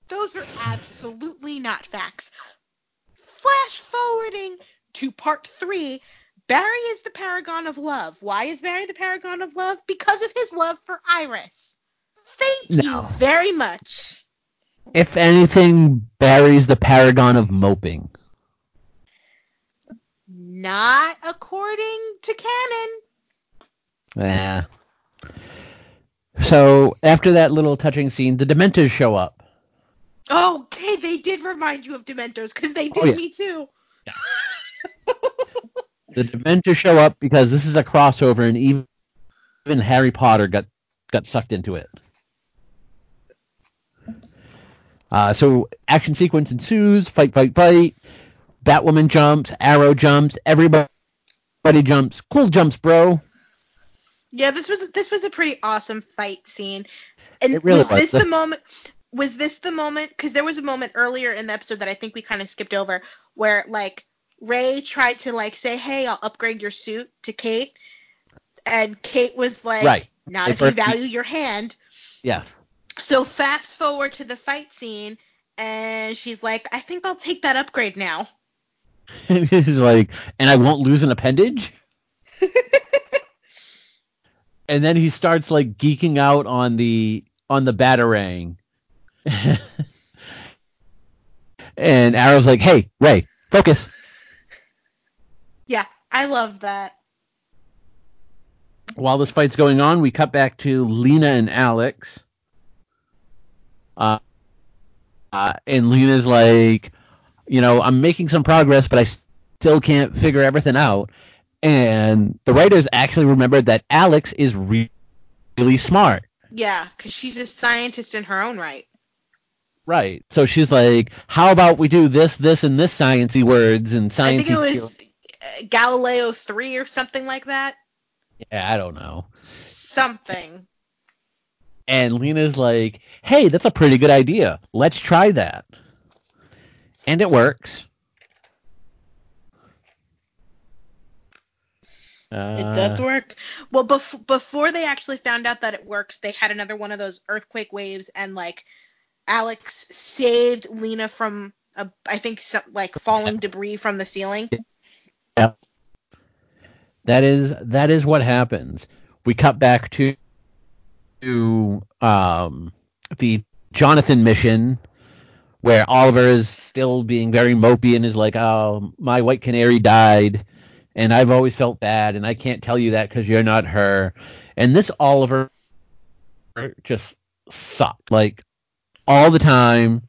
Those are absolutely not facts. Flash forwarding to part three. Barry is the paragon of love. Why is Barry the paragon of love? Because of his love for Iris. Thank No. you very much. If anything, Barry's the paragon of moping. Not according to canon. Yeah. So after that little touching scene, the Dementors show up. Oh, okay, they did remind you of Dementors because they oh, did Oh, yeah. me too. The Dementors show up because this is a crossover, and even, even Harry Potter got got sucked into it. Uh, so action sequence ensues. Fight, fight, fight. Batwoman jumps. Arrow jumps. Everybody jumps. Cool jumps, bro. Yeah, this was this was a pretty awesome fight scene. And It really was, was. this the moment? Was this the moment? Because there was a moment earlier in the episode that I think we kind of skipped over, where like Ray tried to like say, "Hey, I'll upgrade your suit" to Kate, and Kate was like, Right. "Not They if you value your hand." Yes. So fast forward to the fight scene, and she's like, "I think I'll take that upgrade now." <laughs> He's like, and I won't lose an appendage. <laughs> and then he starts like geeking out on the on the batarang. <laughs> and Arrow's like, "Hey, Ray, focus." Yeah, I love that. While this fight's going on, we cut back to Lena and Alex. Uh, uh, and Lena's like, you know, I'm making some progress, but I still can't figure everything out. And the writers actually remembered that Alex is re- really smart. Yeah, because she's a scientist in her own right. Right. So she's like, how about we do this, this, and this sciencey words and science. I think it was uh, Galileo three or something like that. Yeah, I don't know. Something. And Lena's like, hey, that's a pretty good idea. Let's try that. And it works. Uh, It does work. Well, bef- before they actually found out that it works, they had another one of those earthquake waves, and like Alex saved Lena from a, I think some, like falling debris from the ceiling. Yeah. That is that is what happens. We cut back to to um, the Jonathan mission where Oliver is still being very mopey and is like, "Oh, my white canary died, and I've always felt bad, and I can't tell you that because you're not her." And this Oliver just sucked, like all the time.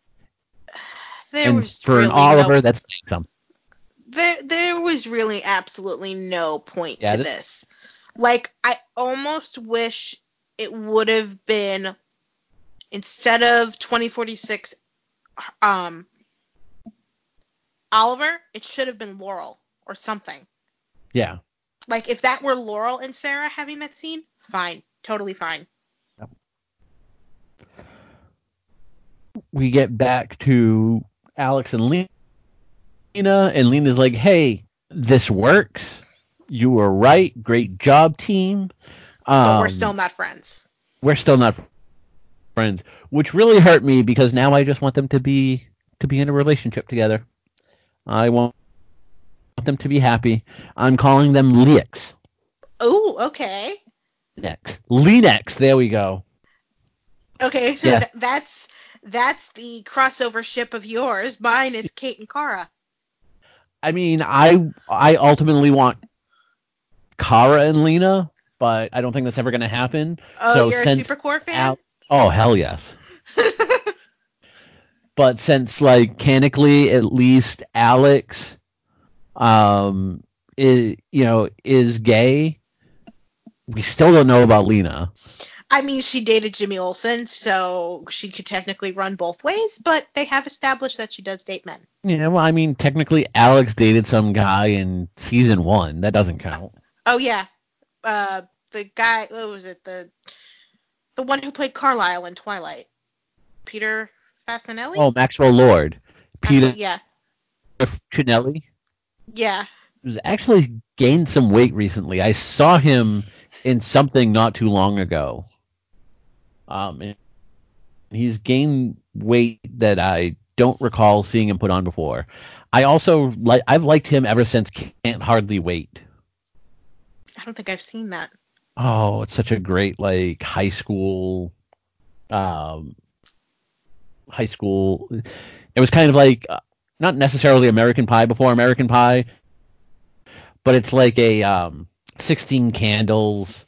There and was for really an Oliver, no, that's some. there there was really absolutely no point Yeah, to this- this. Like I almost wish it would have been instead of 2046 um Oliver, it should have been Laurel or something. Yeah. Like if that were Laurel and Sarah having that scene, fine, totally fine. we get back to Alex and Lena, and Lena's like, "Hey, this works. You were right. Great job, team." But we're Um, still not friends. we're still not friends, which really hurt me because now I just want them to be to be in a relationship together. I want them to be happy. I'm calling them Lex. Oh, okay. Next, Lenex. There we go. Okay, so Yeah. th- that's that's the crossover ship of yours. Mine is Kate and Kara. I mean, I I ultimately want Kara and Lena, but I don't think that's ever going to happen. Oh, So you're a Supercorp fan? Al- oh hell yes. <laughs> But since like canonically at least Alex, um, is you know is gay, we still don't know about Lena. I mean, she dated Jimmy Olsen, so she could technically run both ways, but they have established that she does date men. Yeah, well, I mean, technically Alex dated some guy in season one. That doesn't count. Oh yeah, uh, the guy, what was it? The the one who played Carlisle in Twilight, Peter Facinelli. Oh, Maxwell Lord, Peter Actually, yeah, Chinelli. yeah. who's actually gained some weight recently. I saw him in something not too long ago. Um, and he's gained weight that I don't recall seeing him put on before. I also like I've liked him ever since Can't Hardly Wait. I don't think I've seen that. Oh, it's such a great like high school, um, high school. It was kind of like uh, not necessarily American Pie before American Pie, but it's like a um, Sixteen Candles,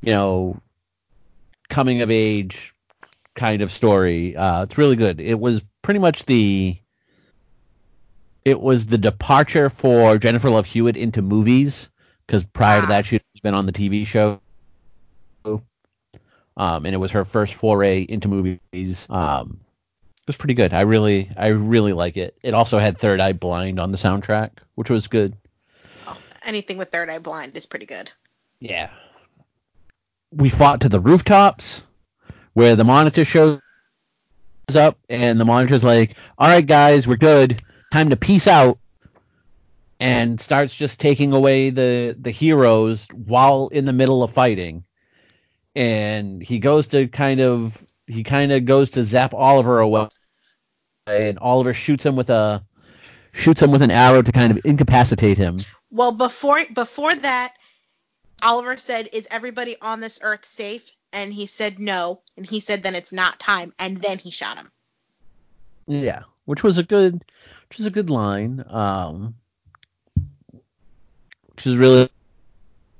you know, coming of age kind of story. Uh, it's really good. It was pretty much the it was the departure for Jennifer Love Hewitt into movies because prior to Ah. that she'd been on the TV show. Um, and it was her first foray into movies. Um, it was pretty good. I really, I really like it. It also had Third Eye Blind on the soundtrack, which was good. Oh, anything with Third Eye Blind is pretty good. Yeah. We fought to the rooftops where the monitor shows up and the monitor's like, "All right, guys, we're good. Time to peace out." And starts just taking away the the heroes while in the middle of fighting. And he goes to kind of he kind of goes to zap Oliver away, and Oliver shoots him with a shoots him with an arrow to kind of incapacitate him. Well, before before that, Oliver said, "Is everybody on this earth safe?" And he said no, and he said, "Then it's not time." And then he shot him. Yeah, which was a good, which was a good line. Um, is really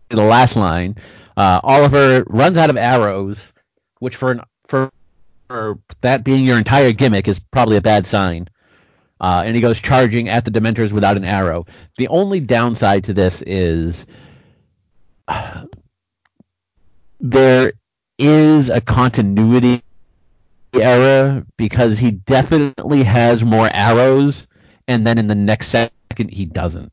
the last line. Uh, Oliver runs out of arrows, which for an for for that being your entire gimmick is probably a bad sign. Uh, and he goes charging at the Dementors without an arrow. The only downside to this is <sighs> there is a continuity error because he definitely has more arrows, and then in the next second he doesn't.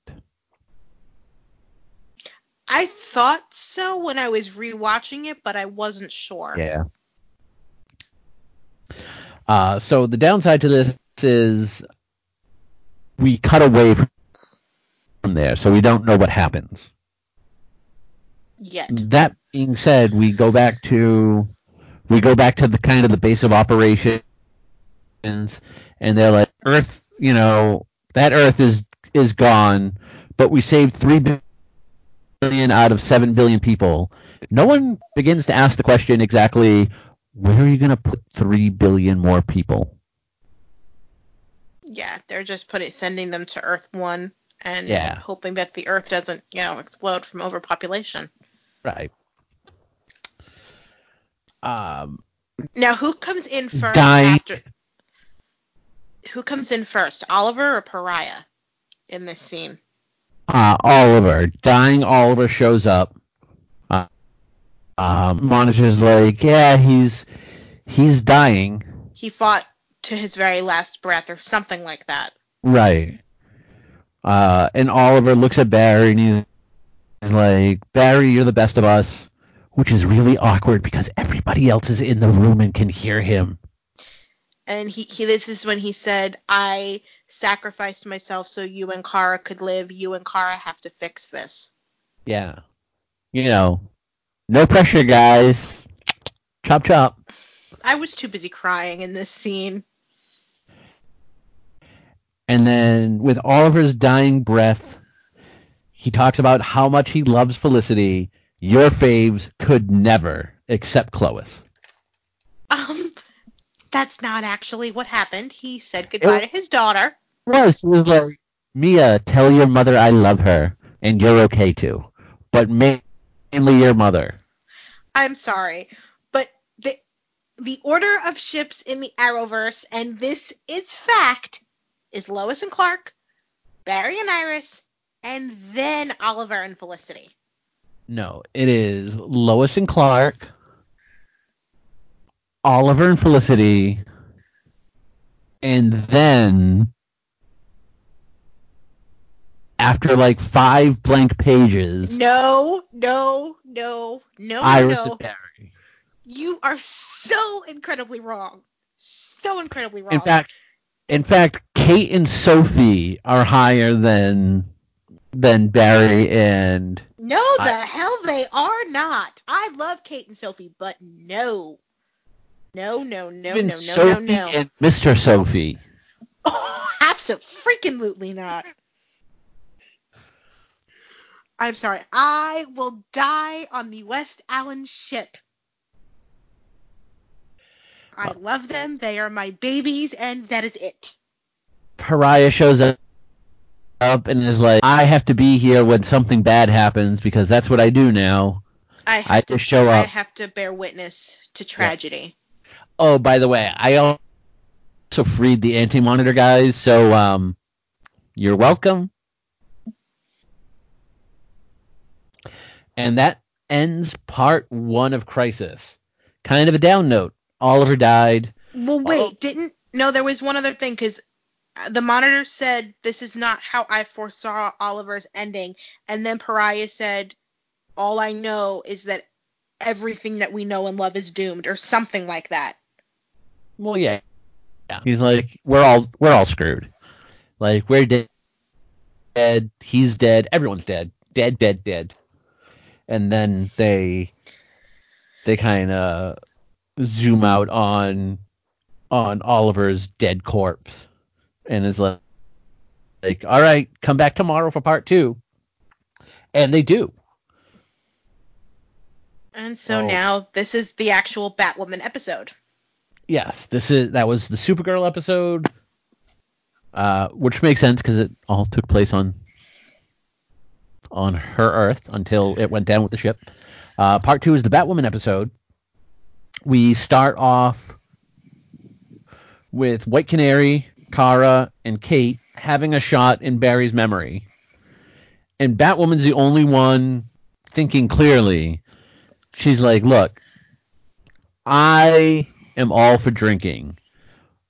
I thought so when I was rewatching it, but I wasn't sure. Yeah. Uh, so the downside to this is we cut away from there, so we don't know what happens. Yet. That being said, we go back to we go back to the kind of the base of operations, and they're like, Earth, you know, that Earth is is gone, but we saved three billion out of seven billion people. No one begins to ask the question exactly, where are you going to put three billion more people? Yeah, they're just putting sending them to Earth One and Yeah. hoping that the Earth doesn't, you know, explode from overpopulation. Right. Um, Now, who comes in first Dying. after? Who comes in first, Oliver or Pariah, in this scene? Uh, Oliver, dying Oliver shows up. Uh, um, Monitor's like, yeah, he's he's dying. He fought to his very last breath, or something like that. Right. Uh, and Oliver looks at Barry and he's like, Barry, you're the best of us. Which is really awkward because everybody else is in the room and can hear him. And he, he this is when he said, "I sacrificed myself so you and Kara could live. You and Kara have to fix this." Yeah. You know, no pressure, guys. Chop chop. I was too busy crying in this scene. And then with Oliver's dying breath, he talks about how much he loves Felicity. Your faves could never, except Clois. Um, that's not actually what happened. He said goodbye It- to his daughter. Was he was like, Mia, tell your mother I love her, and you're okay too, but mainly your mother. I'm sorry, but the the order of ships in the Arrowverse, and this is fact, is Lois and Clark, Barry and Iris, and then Oliver and Felicity. No, it is Lois and Clark, Oliver and Felicity, and then after like five blank pages, No, no, no, no, Iris no. and Barry. You are so incredibly wrong. So incredibly wrong. In fact, in fact, Kate and Sophie are higher than than Barry and no, the I- hell they are not. I love Kate and Sophie, but no. No, no, no, no, no, Sophie no, no. and Mr. Sophie. Oh, <laughs> absolutely not. I'm sorry. I will die on the West Allen ship. I love them. They are my babies, and that is it. Pariah shows up up and is like, I have to be here when something bad happens because that's what I do now. I have I to show I have to bear witness to tragedy. Oh, by the way, I also freed the anti-monitor guys, so um, you're welcome. And that ends part one of Crisis. Kind of a down note. Oliver died. Well, wait, didn't no? There was one other thing because uh, the monitor said this is not how I foresaw Oliver's ending, and then Pariah said, "All I know is that everything that we know and love is doomed," or something like that. Well, yeah. yeah. He's like, we're all we're all screwed. Like we're dead. Dead. He's dead. Everyone's dead. Dead. Dead. Dead. And then they they kind of zoom out on on Oliver's dead corpse and is like, like, all right, come back tomorrow for part two. And they do. And so Oh. now this is the actual Batwoman episode. Yes, this is that was the Supergirl episode, uh, which makes sense because it all took place on on her Earth until it went down with the ship. Uh, part two is the Batwoman episode. We start off with White Canary, Kara, and Kate having a shot in Barry's memory. And Batwoman's the only one thinking clearly. She's like, look, I am all for drinking,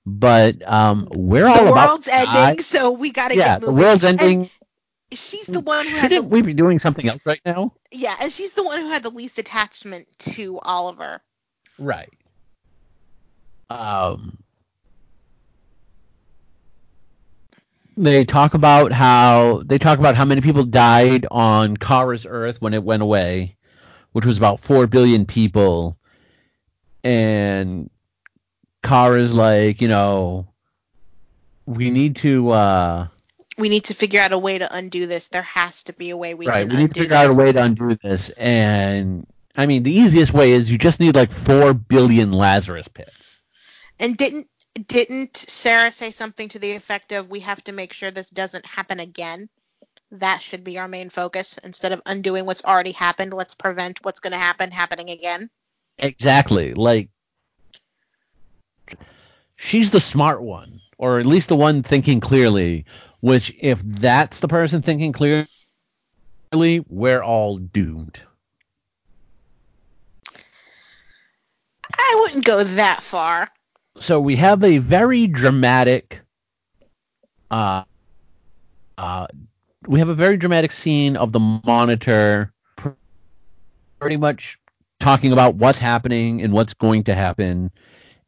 but um, we're all the about world's ending, I- so we gotta yeah, get moving. Yeah, the world's ending. She's the one who had Shouldn't the we be doing something else right now? yeah, and she's the one who had the least attachment to Oliver. Right. Um, they talk about how they talk about how many people died on Kara's Earth when it went away, which was about four billion people. And Kara's like, you know, we need to uh We need to figure out a way to undo this. There has to be a way we right, can we need to figure out a way to undo this. And I mean, the easiest way is you just need like four billion Lazarus pits. And didn't didn't Sarah say something to the effect of we have to make sure this doesn't happen again? That should be our main focus instead of undoing what's already happened. Let's prevent what's going to happen happening again. Exactly. Like she's the smart one, or at least the one thinking clearly. Which, if that's the person thinking clearly, we're all doomed. I wouldn't go that far. So we have a very dramatic. Uh, uh, we have a very dramatic scene of the monitor, pretty much talking about what's happening and what's going to happen,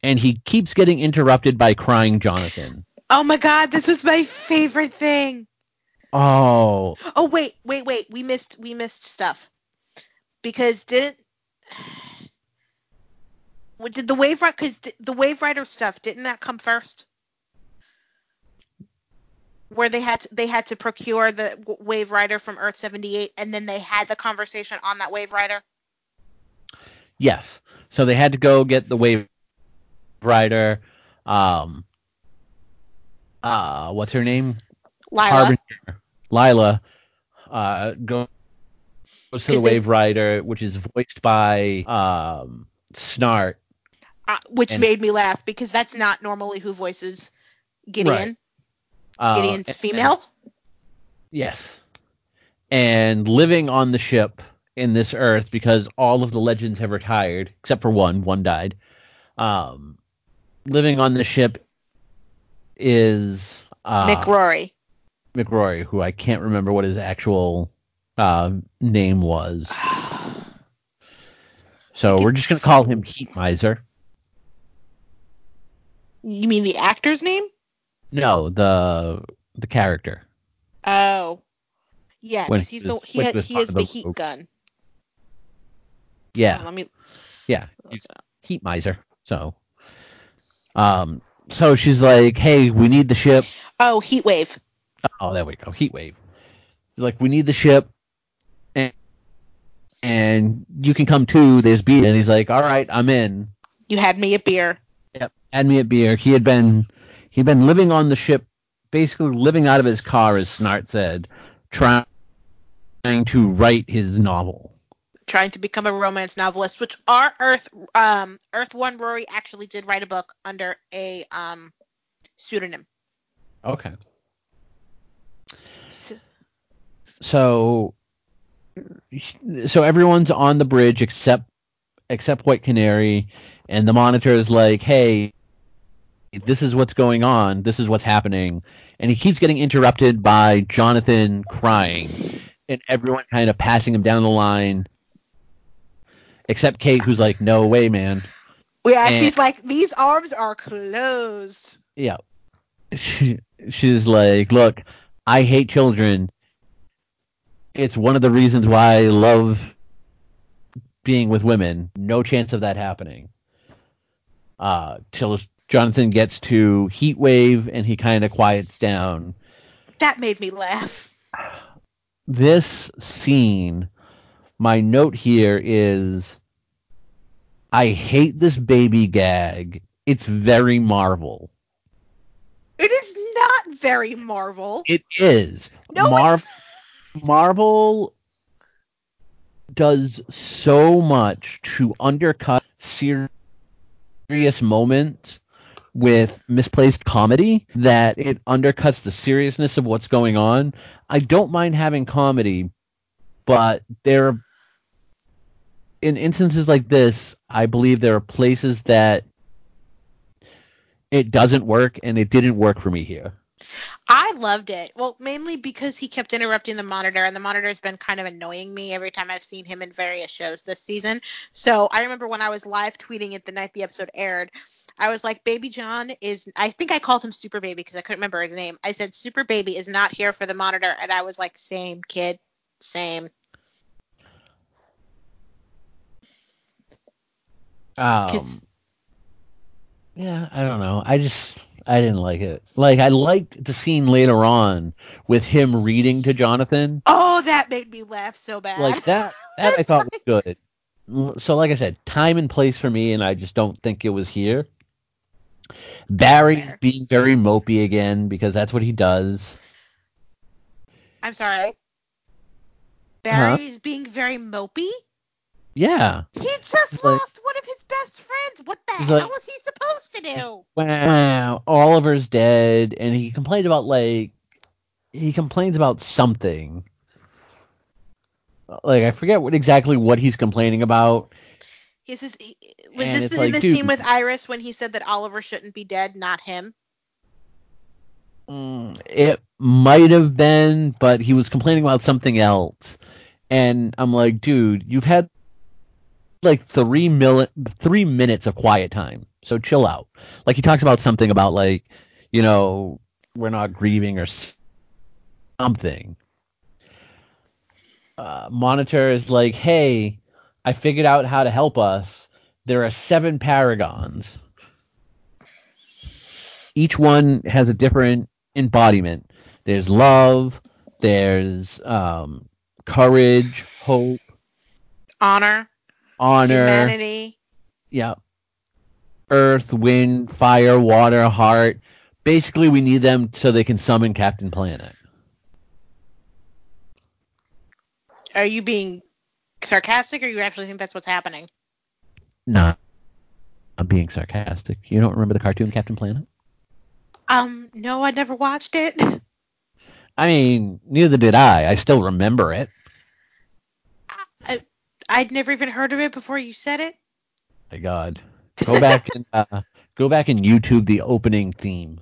and he keeps getting interrupted by crying Jonathan. Oh my god, this was my favorite thing. Oh, Oh wait, wait, wait. We missed we missed stuff. Because didn't what did the wave rider cuz the wave rider stuff didn't that come first? Where they had to, they had to procure the wave rider from Earth 78 and then they had the conversation on that wave rider. yes. So they had to go get the wave rider. Um, uh, what's her name? Lyla. Harbinger. Lyla. Uh, goes to the wave rider, which is voiced by um Snart. uh, which and- made me laugh because that's not normally who voices Gideon. Uh, Gideon's and- female. Yes. And living on the ship in this Earth because all of the legends have retired, except for one. One died. Um, living on the ship is uh, Mick Rory. McRory, who I can't remember what his actual uh, name was. <sighs> So we're just gonna call him Heat Miser. You mean the actor's name? No, the the character. Oh. Yeah, because he's the he, he has, was he part has of the the heat gun. Yeah, Let me yeah. He's Heat Miser. So, um, so she's like, "Hey, we need the ship." Oh, heat wave. Oh, there we go. Heat wave. She's like, "We need the ship, and and you can come too." There's beer, and he's like, "All right, I'm in." You had me a beer. Yep. had me a beer. He had been he'd been living on the ship, basically living out of his car, as Snart said, trying to write his novel. Trying to become a romance novelist, which our Earth um Earth One Rory actually did write a book under a um pseudonym. Okay. S- So so everyone's on the bridge except except White Canary, and the monitor is like, "Hey, this is what's going on. This is what's happening," and he keeps getting interrupted by Jonathan crying, and everyone kind of passing him down the line, except Kate, who's like, "No way, man." Yeah, And- she's like, these arms are closed. Yeah. She, <laughs> she's like, look, I hate children. It's one of the reasons why I love being with women. No chance of that happening. Uh, till Jonathan gets to Heat Wave and he kind of quiets down. That made me laugh. This scene, my note here is, I hate this baby gag. It's very Marvel. It is not very Marvel. It is. No, Mar- Marvel does so much to undercut serious moments with misplaced comedy that it undercuts the seriousness of what's going on. I don't mind having comedy, but there in instances like this, I believe there are places that it doesn't work and it didn't work for me here. I loved it. Well, mainly because he kept interrupting the monitor, and the monitor has been kind of annoying me every time I've seen him in various shows this season. So I remember when I was live tweeting it the night the episode aired, I was like, Baby John is, I think I called him Super Baby because I couldn't remember his name. I said, Super Baby is not here for the monitor. And I was like, same kid, same. Um, yeah, I don't know. I just I didn't like it. Like I liked the scene later on with him reading to Jonathan. Oh, that made me laugh so bad. Like that that <laughs> I thought was good. So like I said, time and place for me, and I just don't think it was here. Barry's being very mopey again because that's what he does. I'm sorry. Barry's huh? being very mopey. Yeah. He just lost one of his best friends. What the hell like, was he supposed to do? Wow, Oliver's dead, and he complained about like he complains about something. Like I forget what exactly what he's complaining about. He says, was and this the, like, the scene with Iris when he said that Oliver shouldn't be dead, not him? Mm, it might have been, but he was complaining about something else. And I'm like, dude, you've had like three mil- three minutes of quiet time. So chill out. Like he talks about something about like, you know, we're not grieving or something. Uh, Monitor is like, hey, I figured out how to help us. There are seven paragons. Each one has a different embodiment. There's love. There's um, courage, hope, honor honor, humanity. Yeah. Earth, wind, fire, water, heart. Basically, we need them so they can summon Captain Planet. Are you being sarcastic, or you actually think that's what's happening? No, I'm being sarcastic. You don't remember the cartoon Captain Planet? Um, no, I never watched it. <laughs> I mean, neither did I. I still remember it. I'd never even heard of it before you said it. My God, go back and <laughs> uh, go back and YouTube the opening theme.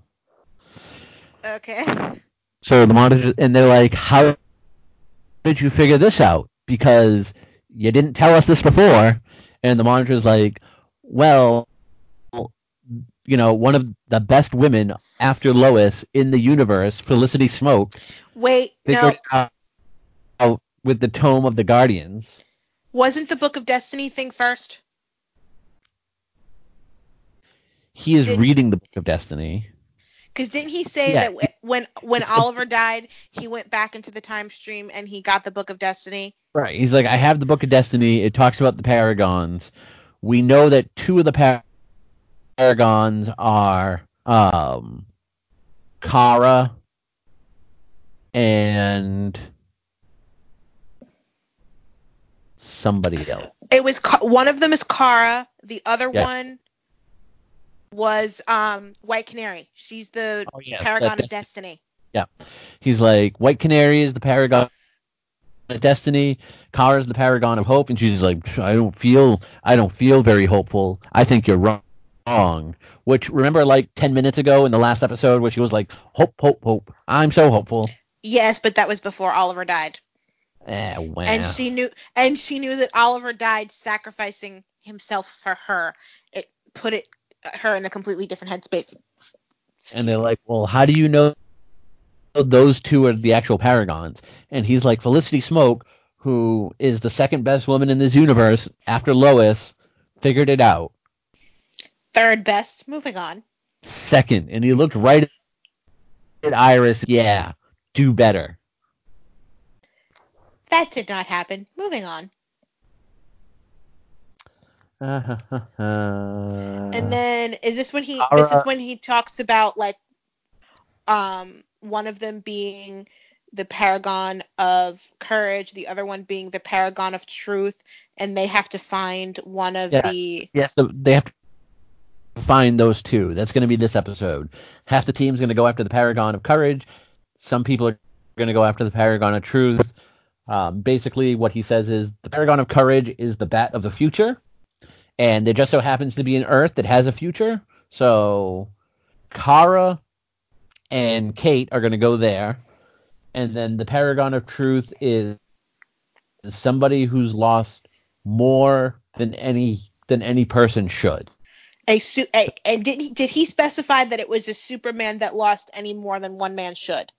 Okay. So the monitor and they're like, "How did you figure this out? Because you didn't tell us this before." And the monitor's like, "Well, you know, one of the best women after Lois in the universe, Felicity Smoak. Wait, no. Out with the tome of the Guardians. Wasn't the Book of Destiny thing first? He is Did, reading the Book of Destiny. Because didn't he say yeah. that when when Oliver died, he went back into the time stream and he got the Book of Destiny? Right. He's like, I have the Book of Destiny. It talks about the Paragons. We know that two of the Paragons are um, Kara and somebody else. It was one of them is Kara. The other one was um, White Canary. She's the oh, yeah, paragon of destiny. Yeah, he's like White Canary is the paragon of destiny. Kara is the paragon of hope, and she's like, I don't feel, I don't feel very hopeful. I think you're wrong. Which remember, like ten minutes ago in the last episode, where she was like, hope, hope, hope. I'm so hopeful. Yes, but that was before Oliver died. Eh, wow. And she knew and she knew that Oliver died sacrificing himself for her. It put it her in a completely different headspace. Excuse and they're like, "Well, how do you know those two are the actual paragons?" And he's like, "Felicity Smoak, who is the second best woman in this universe after Lois, figured it out." Third best. Moving on. Second, and he looked right at Iris. Yeah, do better. That did not happen. Moving on. <laughs> and then is this when he this is when he talks about like um one of them being the paragon of courage, the other one being the paragon of truth, and they have to find one of yeah. the yes, they have to find those two. That's going to be this episode. Half the team's going to go after the Paragon of Courage. Some people are going to go after the Paragon of Truth. Um, basically, what he says is the Paragon of Courage is the bat of the future, and there just so happens to be an Earth that has a future. So Kara and Kate are going to go there, and then the Paragon of Truth is somebody who's lost more than any than any person should. A su- a, and did he did he specify that it was a Superman that lost any more than one man should?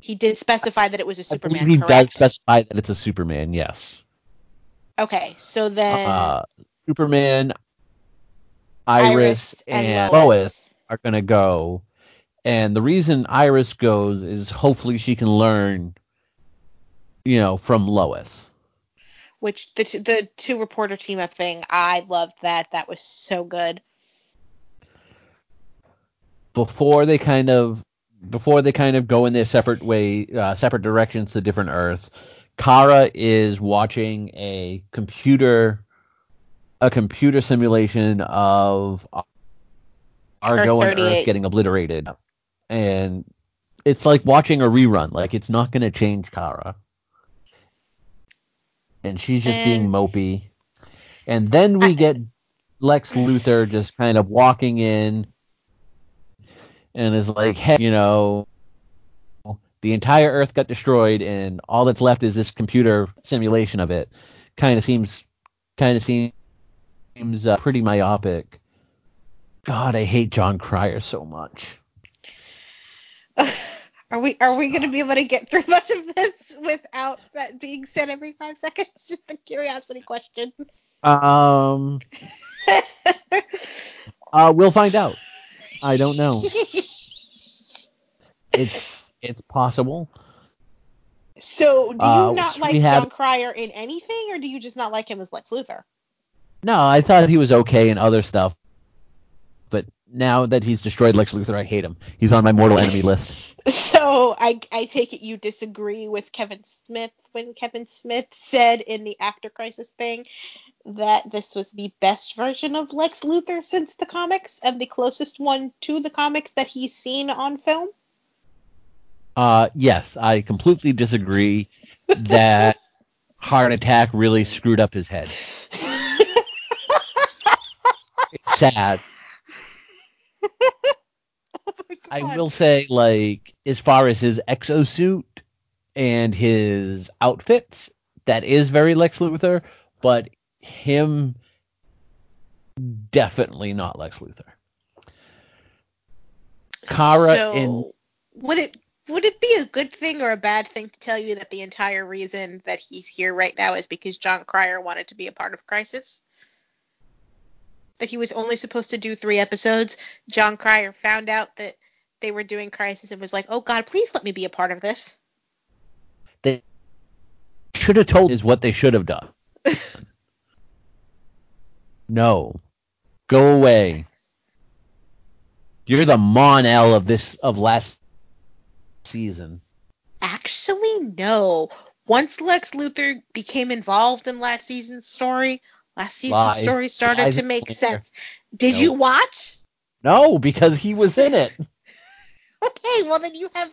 He did specify that it was a Superman, he correct? does specify that it's a Superman. Yes. okay, so then Uh, Superman, Iris, Iris, and, and Lois. Lois are going to go. And the reason Iris goes is hopefully she can learn, you know, from Lois. which the t- the two reporter team up thing, I loved that. That was so good. Before they kind of before they kind of go in their separate way, uh, separate directions to different Earths, Kara is watching a computer a computer simulation of Argo and 38. Earth getting obliterated. And it's like watching a rerun. Like it's not going to change Kara. And she's just being And- mopey. And then we I- get Lex Luthor just kind of walking in and is like, hey, you know, the entire Earth got destroyed and all that's left is this computer simulation of it. Kind of seems, kind of seems uh, pretty myopic. God, I hate Jon Cryer so much. <laughs> Are we are we gonna be able to get through much of this without that being said every five seconds? <laughs> Just a curiosity question. Um, <laughs> uh, we'll find out. I don't know. It's it's possible. so, do you Uh, not like have- Jon Cryer in anything, or do you just not like him as Lex Luthor? No, I thought he was okay in other stuff, but now that he's destroyed Lex Luthor, I hate him. He's on my mortal enemy list. <laughs> So, I I take it you disagree with Kevin Smith when Kevin Smith said in the After Crisis thing that this was the best version of Lex Luthor since the comics and the closest one to the comics that he's seen on film. Uh, yes, I completely disagree that <laughs> heart attack really screwed up his head. It's sad. Oh <laughs> I will say, like, as far as his exosuit and his outfits, that is very Lex Luthor, but him definitely not Lex Luthor. Kara so, in- would it would it be a good thing or a bad thing to tell you that the entire reason that he's here right now is because Jon Cryer wanted to be a part of Crisis? That he was only supposed to do three episodes. Jon Cryer found out that they were doing Crisis and was like, "Oh God, please let me be a part of this." They should have told is what they should have done. <laughs> no. Go away. You're the Mon-El of this of last season. Actually, no. Once Lex Luthor became involved in last season's story, last season's Lies. story started Lies to make sense. Did Nope. you watch? No, because he was in it. <laughs> Okay, well then you have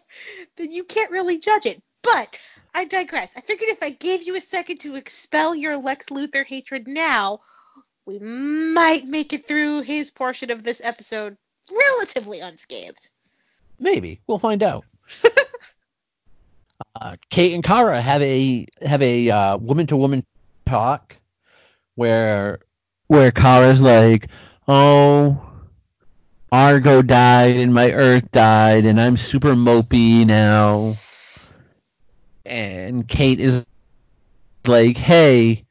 then you can't really judge it. But I digress. I figured if I gave you a second to expel your Lex Luthor hatred now, we might make it through his portion of this episode relatively unscathed. Maybe we'll find out. Uh, Kate and Kara have a have a uh, woman to woman talk where where Kara's like, "Oh, Argo died and my Earth died and I'm super mopey now," and Kate is like, "Hey,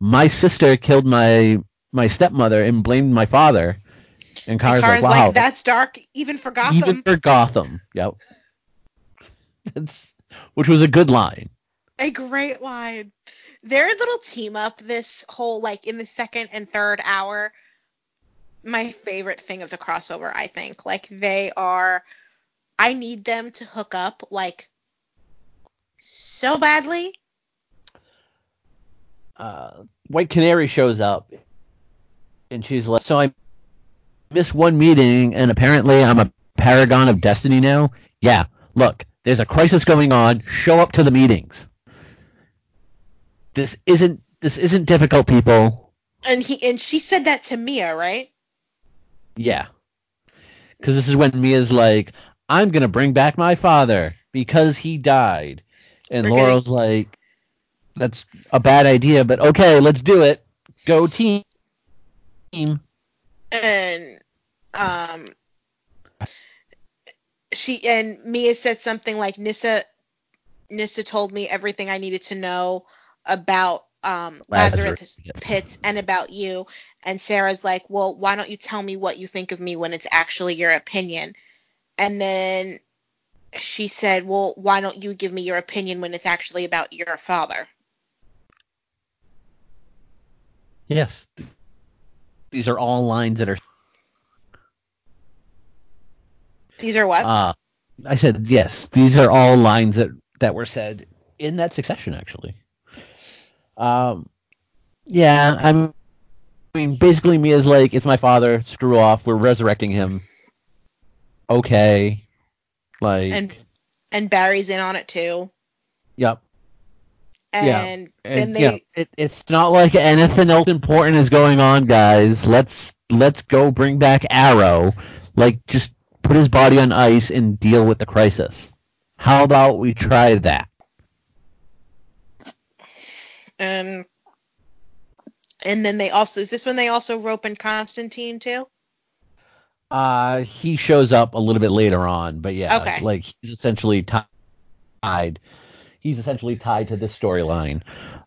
my sister killed my my stepmother and blamed my father." And And Kara's, Kara's like, like, "Wow, that's dark even for Gotham. even for Gotham. Yep. <laughs> Which was a good line. A great line. Their little team up this whole like in the second and third hour. My favorite thing of the crossover, I think. Like they are I need them to hook up like so badly. Uh, White Canary shows up, and she's like, "So I missed one meeting and apparently I'm a paragon of destiny now. Yeah, look, there's a crisis going on. Show up to the meetings. This isn't this isn't difficult, people. And he and she said that to Mia, right? Yeah. Because this is when Mia's like, I'm gonna bring back my father because he died, and We're gonna- Laurel's like, that's a bad idea, but okay, let's do it. Go team. and um she and Mia said something like Nyssa Nyssa told me everything I needed to know about um Lazarus, Lazarus, yes. Pits and about you and Sara's like, "Well, why don't you tell me what you think of me when it's actually your opinion?" And then she said, "Well, why don't you give me your opinion when it's actually about your father?" Yes. These are all lines that are. These are what? Uh, I said yes. These are all lines that that were said in that succession, actually. Um, yeah, I'm- I mean, basically, Mia's like, it's my father. Screw off. We're resurrecting him. Okay. Like, and and Barry's in on it too. yep. And Yeah, then And, they yeah, it, it's not like anything else important is going on, guys. Let's let's go bring back Arrow. Like, just put his body on ice and deal with the crisis. How about we try that? Um, and then they also is this when they also rope in Constantine too? Uh, he shows up a little bit later on, but yeah, Okay. like he's essentially tied. He's essentially tied to this storyline.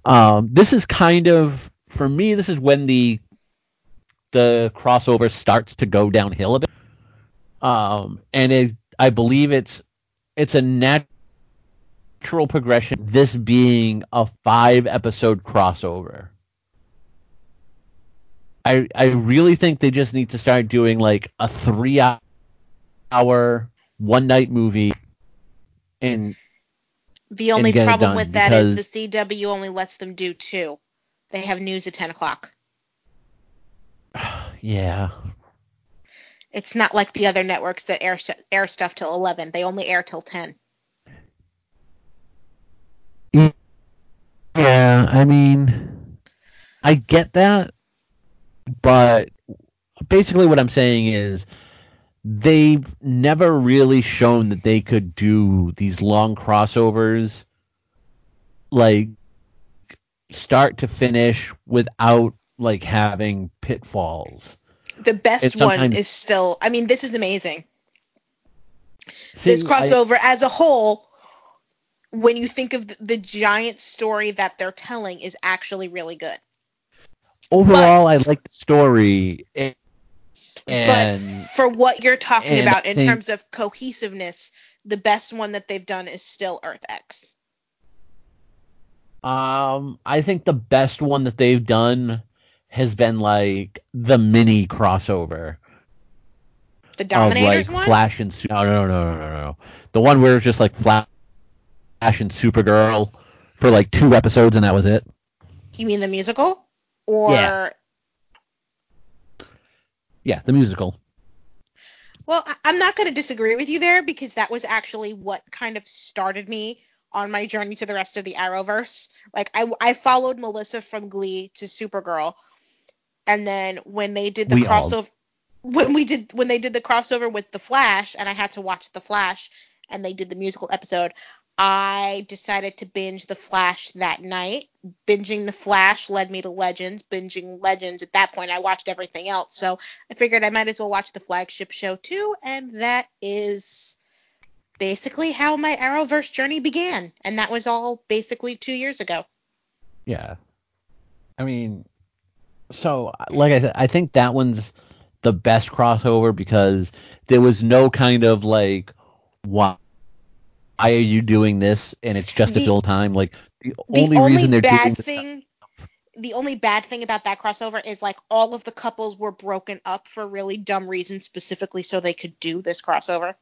Um, this is kind of for me. This is when the the crossover starts to go downhill a bit. Um, and it, I believe it's it's a natural progression. This being a five episode crossover. I I really think they just need to start doing like a three hour one night movie and The only problem with that is the CW only lets them do two. They have news at ten o'clock. <sighs> yeah It's not like the other networks that air air stuff till eleven. They only air till ten. yeah I mean I get that but basically what I'm saying is they've never really shown that they could do these long crossovers like start to finish without like having pitfalls The best one is still. I mean, this is amazing. See, this I- crossover as a whole, when you think of the, the giant story that they're telling, is actually really good. overall, I like the story, and, but for what you're talking about I in think- terms of cohesiveness, the best one that they've done is still Earth X. um, I think the best one that they've done has been like the mini crossover The of Dominators like one. Flash and Su- no, no, no, no, no, no, the one where it's just like Flash and Supergirl for like two episodes and that was it. You mean the musical? Or Yeah. Yeah, the musical. well, I'm not going to disagree with you there because that was actually what kind of started me on my journey to the rest of the Arrowverse. Like I, I followed Melissa from Glee to Supergirl, and then when they did the We all- crossover, when we did when they did the crossover with the Flash, and I had to watch the Flash, and they did the musical episode. I decided to binge the Flash that night. Binging the Flash led me to Legends. Binging Legends at that point, I watched everything else. So I figured I might as well watch the flagship show too, and that is basically how my Arrowverse journey began. And that was all basically two years ago. Yeah. I mean, so like I said, I think that one's the best crossover because there was no kind of like why why are you doing this and it's just to The- fill time? Like the, The only, only, reason they're doing this thing, the only bad thing about that crossover is like all of the couples were broken up for really dumb reasons, specifically so they could do this crossover.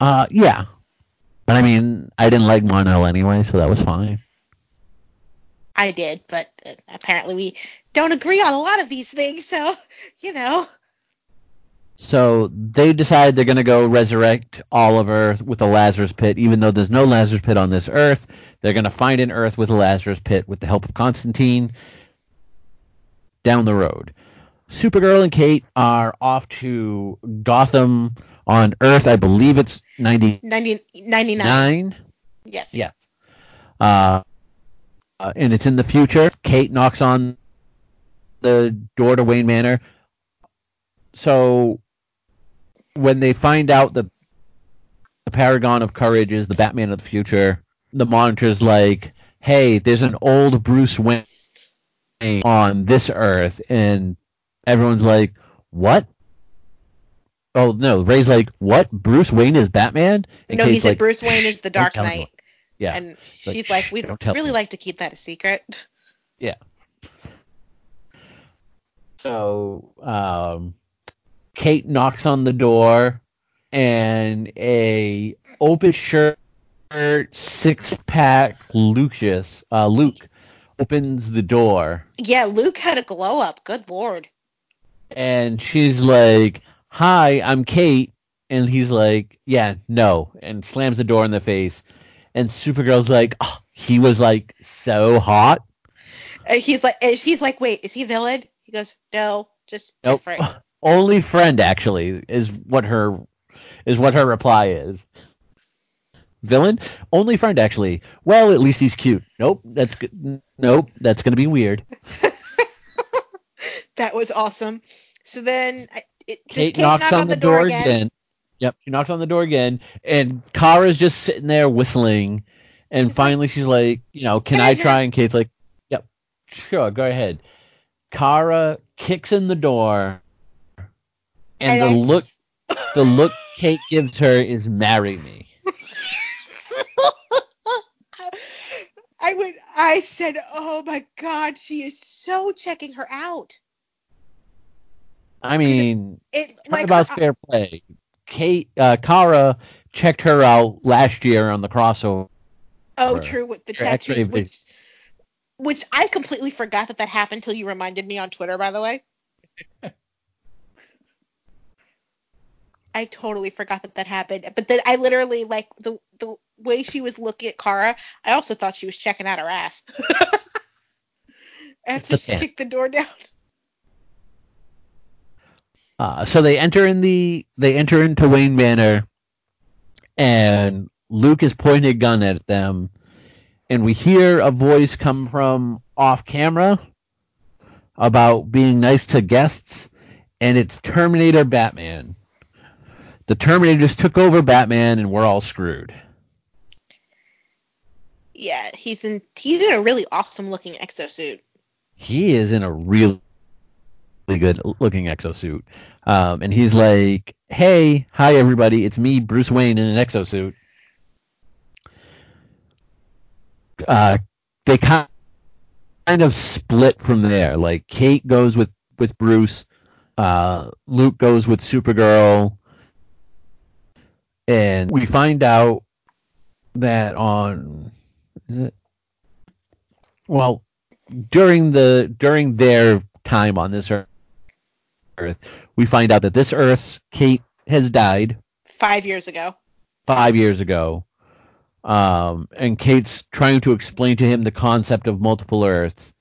uh yeah. But I mean I didn't like Mon-El anyway so that was fine I did, but uh, apparently we don't agree on a lot of these things, so you know. So they decide they're going to go resurrect Oliver with a Lazarus pit, even though there's no Lazarus pit on this Earth. They're going to find an Earth with a Lazarus pit with the help of Constantine down the road. Supergirl and Kate are off to Gotham on Earth. I believe it's 99. 90, 99. Yes. Yeah. Uh, uh, and it's in the future. Kate knocks on the door to Wayne Manor. So when they find out that the Paragon of Courage is the Batman of the future, the monitor's like, "Hey, there's an old Bruce Wayne on this Earth," and everyone's like, "What?" Oh no, Ray's like, "What? Bruce Wayne is Batman?" And no, Kate's he said like, Bruce Wayne is the Dark Knight. Yeah. And she's like, like we'd really like to keep that a secret. Yeah. So, um, Kate knocks on the door, and a open shirt, six pack Lucius, uh, Luke opens the door. Yeah, Luke had a glow up. Good lord. And she's like, "Hi, I'm Kate," and he's like, "Yeah, no," and slams the door in the face. And Supergirl's like, oh, "He was like so hot." And he's like, and she's like, "Wait, is he villain?" He goes, "No, just nope. different." <laughs> Only friend actually is what her is what her reply is. Villain? Only friend actually. Well, at least he's cute. Nope, that's good. Nope, that's gonna be weird. <laughs> that was awesome. So then, it, Kate, Kate knocks knock on, the, the door, door again? again? Yep, she knocks on the door again, and Kara's just sitting there whistling, and she's finally like, she's like, you know, can, can I, I try? And Kate's like, yep, sure, go ahead. Kara kicks in the door, and, and the I... look the look Kate gives her is marry me. <laughs> I would I said, "Oh my god, she is so checking her out." I mean, it, it like about her, fair play. Kate uh, Kara checked her out last year on the crossover. Oh, true with the tattoos, which which I completely forgot that that happened until you reminded me on Twitter. By the way. <laughs> I totally forgot that that happened. But then I literally like the the way she was looking at Kara. I also thought she was checking out her ass. After she kicked the door down. Uh, so they enter in the they enter into Wayne Manor, and Luke is pointing a gun at them, and we hear a voice come from off camera about being nice to guests, and it's Terminator Batman the Terminator just took over Batman, and we're all screwed. Yeah, he's in he's in a really awesome looking exosuit. He is in a really good looking exosuit. Um, and he's like, "Hey, hi everybody, it's me, Bruce Wayne, in an exosuit." Uh, they kind of split from there. Like Kate goes with with Bruce, uh, Luke goes with Supergirl, and we find out that on is it well during the during their time on this earth we find out that this earth kate has died five years ago. Five years ago. Um, and kate's trying to explain to him the concept of multiple earths.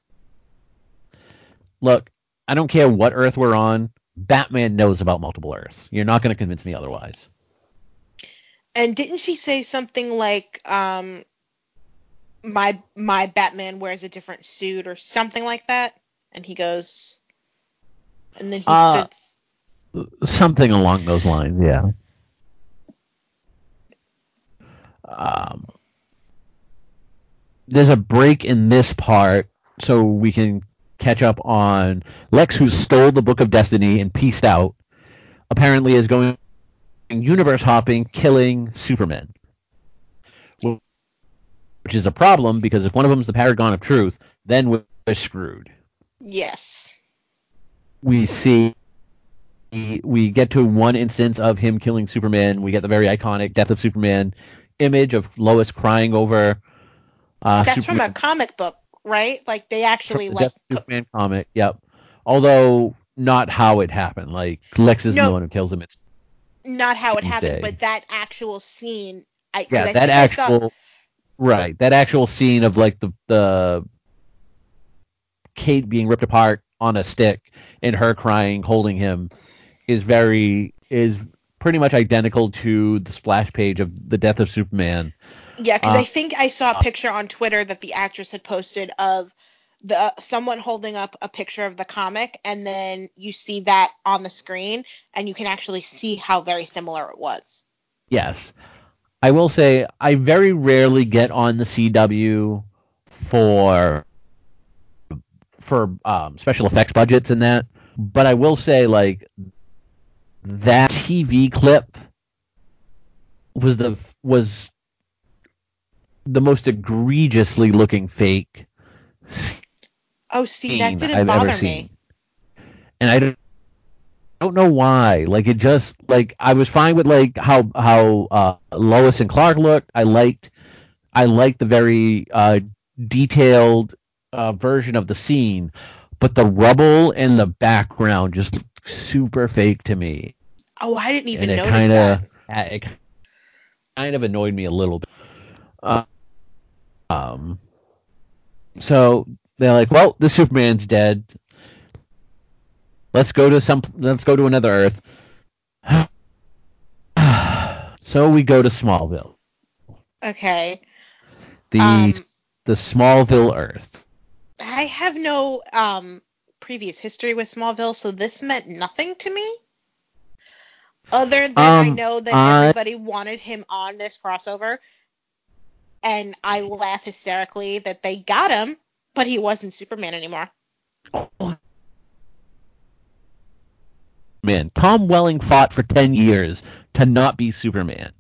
Look i don't care what earth we're on batman knows about multiple earths. You're not going to convince me otherwise. And didn't she say something like, um, my my Batman wears a different suit or something like that? And he goes, and then he uh, something along those lines, yeah. Um, there's a break in this part so we can catch up on Lex, who stole the Book of Destiny and pieced out. Apparently, is going universe hopping, killing Superman. Which is a problem because if one of them is the Paragon of Truth, then we're screwed. Yes. We see we get to one instance of him killing Superman. We get the very iconic Death of Superman image of Lois crying over. Uh, That's Superman. from a comic book, right? Like they actually the like Superman comic. Yep. Although not how it happened. Like Lex is No. the one who kills him. It's Not how it happened, but that actual scene. I, yeah, I that I saw- actual right, that actual scene of like the the Kate being ripped apart on a stick and her crying, holding him, is very is pretty much identical to the splash page of the death of Superman. Yeah, because Uh, I think I saw a picture on Twitter that the actress had posted of the someone holding up a picture of the comic, and then you see that on the screen, and you can actually see how very similar it was. Yes. I will say I very rarely get on the CW for for um, special effects budgets and that, but I will say like that TV clip was the was the most egregiously looking fake Oh, see, that didn't I've bother me. seen. And I don't, don't know why. Like it just like I was fine with like how how uh, Lois and Clark looked. I liked I liked the very uh, detailed uh, version of the scene, but the rubble in the background just looked super fake to me, Oh, I didn't even and it notice kind that. of it kind of annoyed me a little bit. Uh, um, so they're like, well, the Superman's dead. Let's go to some. Let's go to another Earth. <sighs> so we go to Smallville, Okay. the Um, the Smallville Earth. I no um previous history with Smallville, so this meant nothing to me. Other than I Um, know that I- everybody wanted him on this crossover, and I laugh hysterically that they got him, but he wasn't Superman anymore. Man, Tom Welling fought for ten years to not be Superman,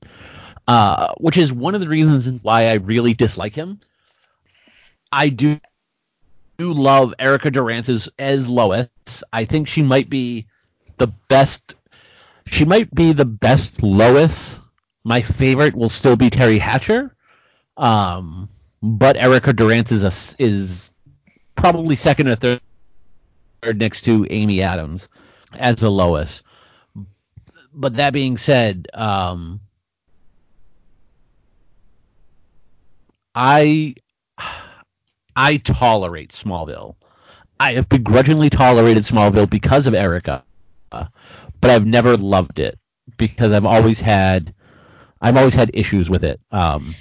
uh, which is one of the reasons why I really dislike him. I do do love Erica Durance's as Lois. I think she might be the best. She might be the best Lois. My favorite will still be Teri Hatcher, um, but Erica Durance is a is probably second or third next to Amy Adams as the Lois. But that being said, um, I I tolerate Smallville. I have begrudgingly tolerated Smallville because of Erica, but I've never loved it because I've always had I've always had issues with it, um,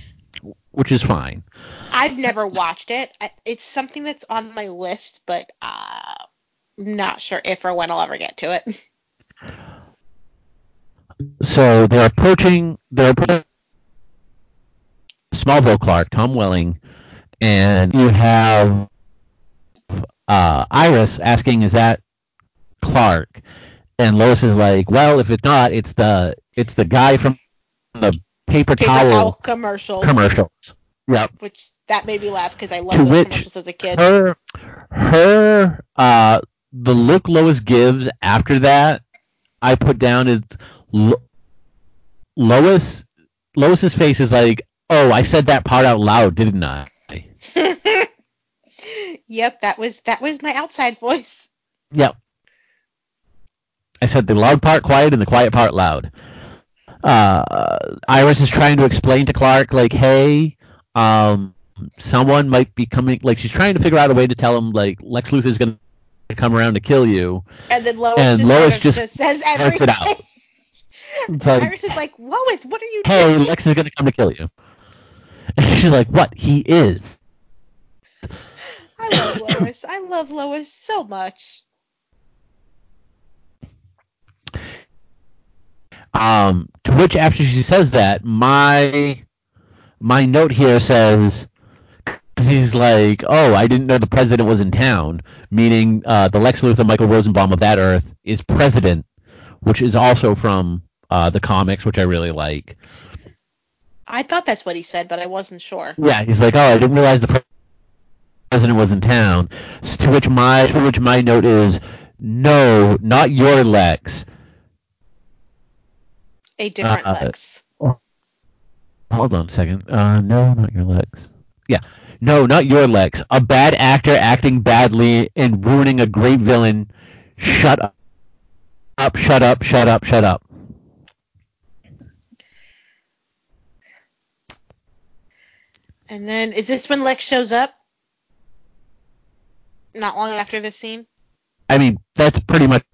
which is fine. I've never watched it. It's something that's on my list, but uh, not sure if or when I'll ever get to it. So they're approaching they're approaching Smallville Clark, Tom Welling, and you have uh, Iris asking, "Is that Clark?" And Lois is like, "Well, if it's not, it's the it's the guy from the paper, Paper towel, towel commercials, commercials." Yep. which that made me laugh because I loved those commercials as a kid. Her her uh the look Lois gives after that, I put down is Lo- Lois Lois's face is like, "Oh, I said that part out loud, didn't I?" Yep, that was that was my outside voice. Yep. I said the loud part quiet and the quiet part loud. Uh, Iris is trying to explain to Clark, like, hey, um, someone might be coming. Like, she's trying to figure out a way to tell him, like, Lex Luthor's going to come around to kill you. And then Lois And just, Lois just just says everything. it out. <laughs> It's like, Iris is like, Lois, what are you hey, doing? Hey, Lex is going to come to kill you. <laughs> And she's like, what? He is. I love <coughs> Lois. I love Lois so much. Um, to which after she says that, my my note here says he's like, oh, I didn't know the president was in town, meaning uh, the Lex Luthor Michael Rosenbaum of that Earth is president, which is also from uh, the comics, which I really like. I thought that's what he said, but I wasn't sure. Yeah, he's like, oh, I didn't realize the president was in town. To which my to which my note is, no, not your Lex. A different Uh, Lex. Hold on a second. Uh, no, not your Lex. Yeah, no, not your Lex. A bad actor acting badly and ruining a great villain shut up, up, shut up, shut up, shut up. And then is this when Lex shows up? Not long after this scene. I mean, that's pretty much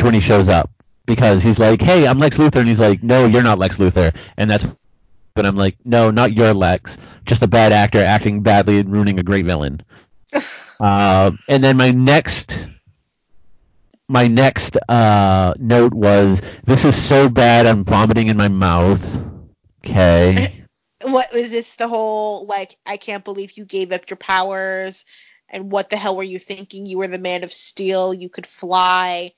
when he shows up because he's like, "Hey, I'm Lex Luthor," and he's like, "No, you're not Lex Luthor," and that's when I'm like, "No, not your Lex, just a bad actor acting badly and ruining a great villain." uh, <laughs> and then my next my next uh, note was, "This is so bad, I'm vomiting in my mouth." Okay. <laughs> What is this? The whole like, I can't believe you gave up your powers, and what the hell were you thinking? You were the Man of Steel. You could fly.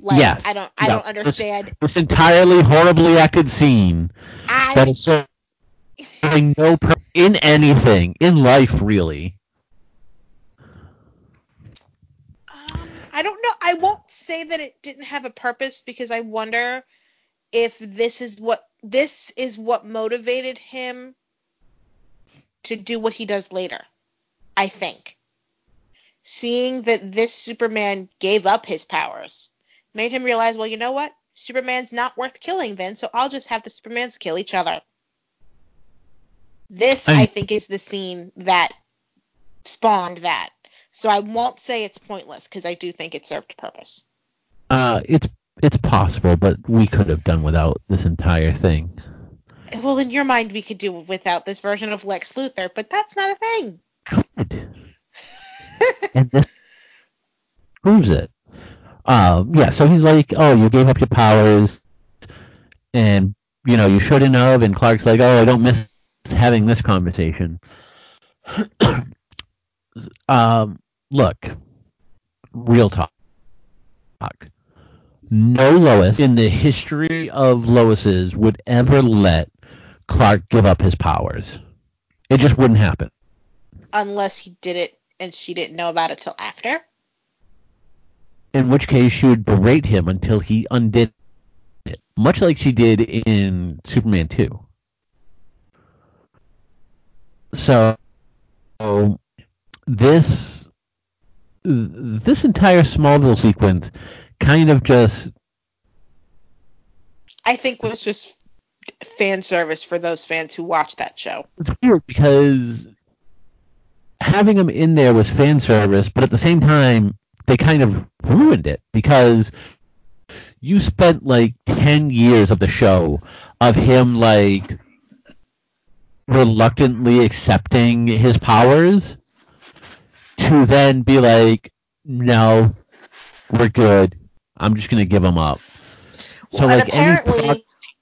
Like, yes. I don't, I No, don't understand. This, this entirely horribly acted scene that I, is serving no in anything in life, really. um, I don't know. I won't say that it didn't have a purpose because I wonder if this is what this is what motivated him to do what he does later. I think seeing that this Superman gave up his powers made him realize, well, you know what? Superman's not worth killing then, so I'll just have the Supermans kill each other. This, I- I think, is the scene that spawned that. So I won't say it's pointless because I do think it served purpose. Uh, it's it's possible, but we could have done without this entire thing. Well, in your mind, we could do without this version of Lex Luthor, but that's not a thing. Could. <laughs> and this proves it. Um, yeah, so he's like, "Oh, you gave up your powers, and you know you shouldn't have." And Clark's like, "Oh, I don't miss having this conversation." <clears throat> um, look, real talk. No Lois in the history of Lois's would ever let Clark give up his powers. It just wouldn't happen. Unless he did it and she didn't know about it till after. in which case she would berate him until he undid it, much like she did in Superman 2. So, so this this entire Smallville sequence kind of just I think was just fan service for those fans who watched that show. it's weird because having him in there was fan service, but at the same time they kind of ruined it because you spent like 10 years of the show of him like reluctantly accepting his powers to then be like no we're good. I'm just going to give him up. So Well, and like any apparently, progress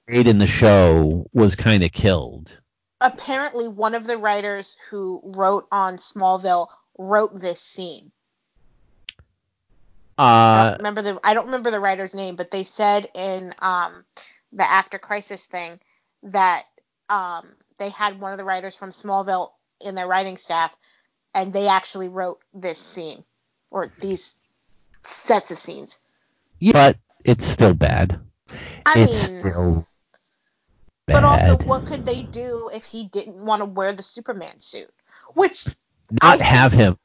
made in the show was kind of killed apparently one of the writers who wrote on Smallville wrote this scene. I uh don't remember the I don't remember the writer's name, but they said in um, the After Crisis thing that um, they had one of the writers from Smallville in their writing staff, and they actually wrote this scene or these sets of scenes. yeah, but it's still bad I it's mean, still bad. but also, what could they do if he didn't want to wear the Superman suit? Which not I- have him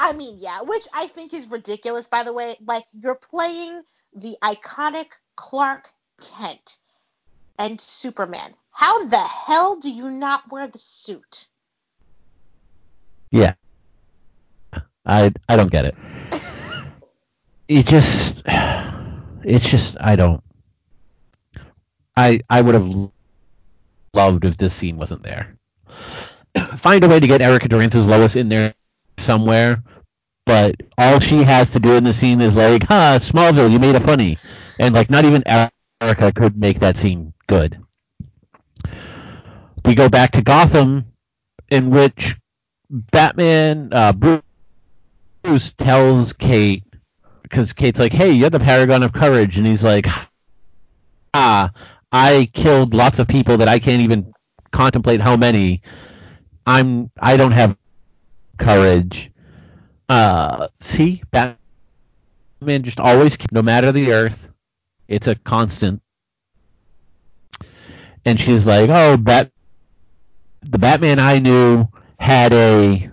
I mean, yeah, which I think is ridiculous, by the way. Like, you're playing the iconic Clark Kent and Superman. How the hell do you not wear the suit? Yeah. I I don't get it. <laughs> It just <sighs> it's just I don't I I would have loved if this scene wasn't there. <clears throat> Find a way to get Erica Durance's Lois in there somewhere, but all she has to do in the scene is like, "Ha, Smallville, you made it funny," and like not even Erica could make that scene good. We go back to Gotham, in which Batman, uh, Bruce tells Kate, because Kate's like, hey, you're the paragon of courage. And he's like, ah, I killed lots of people that I can't even contemplate how many. I'm, I don't have courage. Uh, see, Batman just always, no matter the earth, it's a constant. And she's like, oh, Bat, the Batman I knew had a,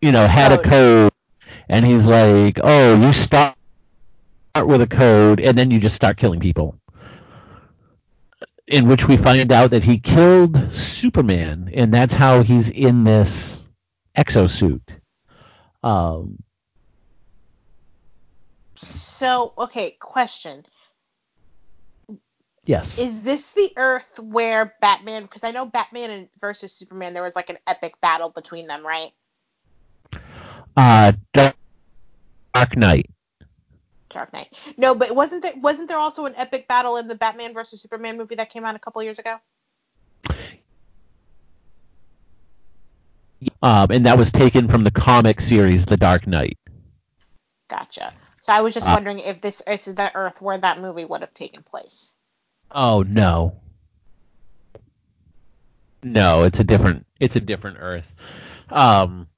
you know, had a Code. code, and he's like, "Oh, you start with a code, and then you just start killing people. In which we find out that he killed Superman, and that's how he's in this exosuit. Um, So, okay, question. yes. Is this the Earth where Batman? Because I know Batman and versus Superman, there was like an epic battle between them, right? Uh, Dark Dark Knight. Dark Knight. No, but wasn't there wasn't there also an epic battle in the Batman versus Superman movie that came out a couple years ago? Um, and that was taken from the comic series The Dark Knight. Gotcha. So I was just Uh, wondering if this is the Earth where that movie would have taken place. Oh no. No, it's a different it's a different Earth. Um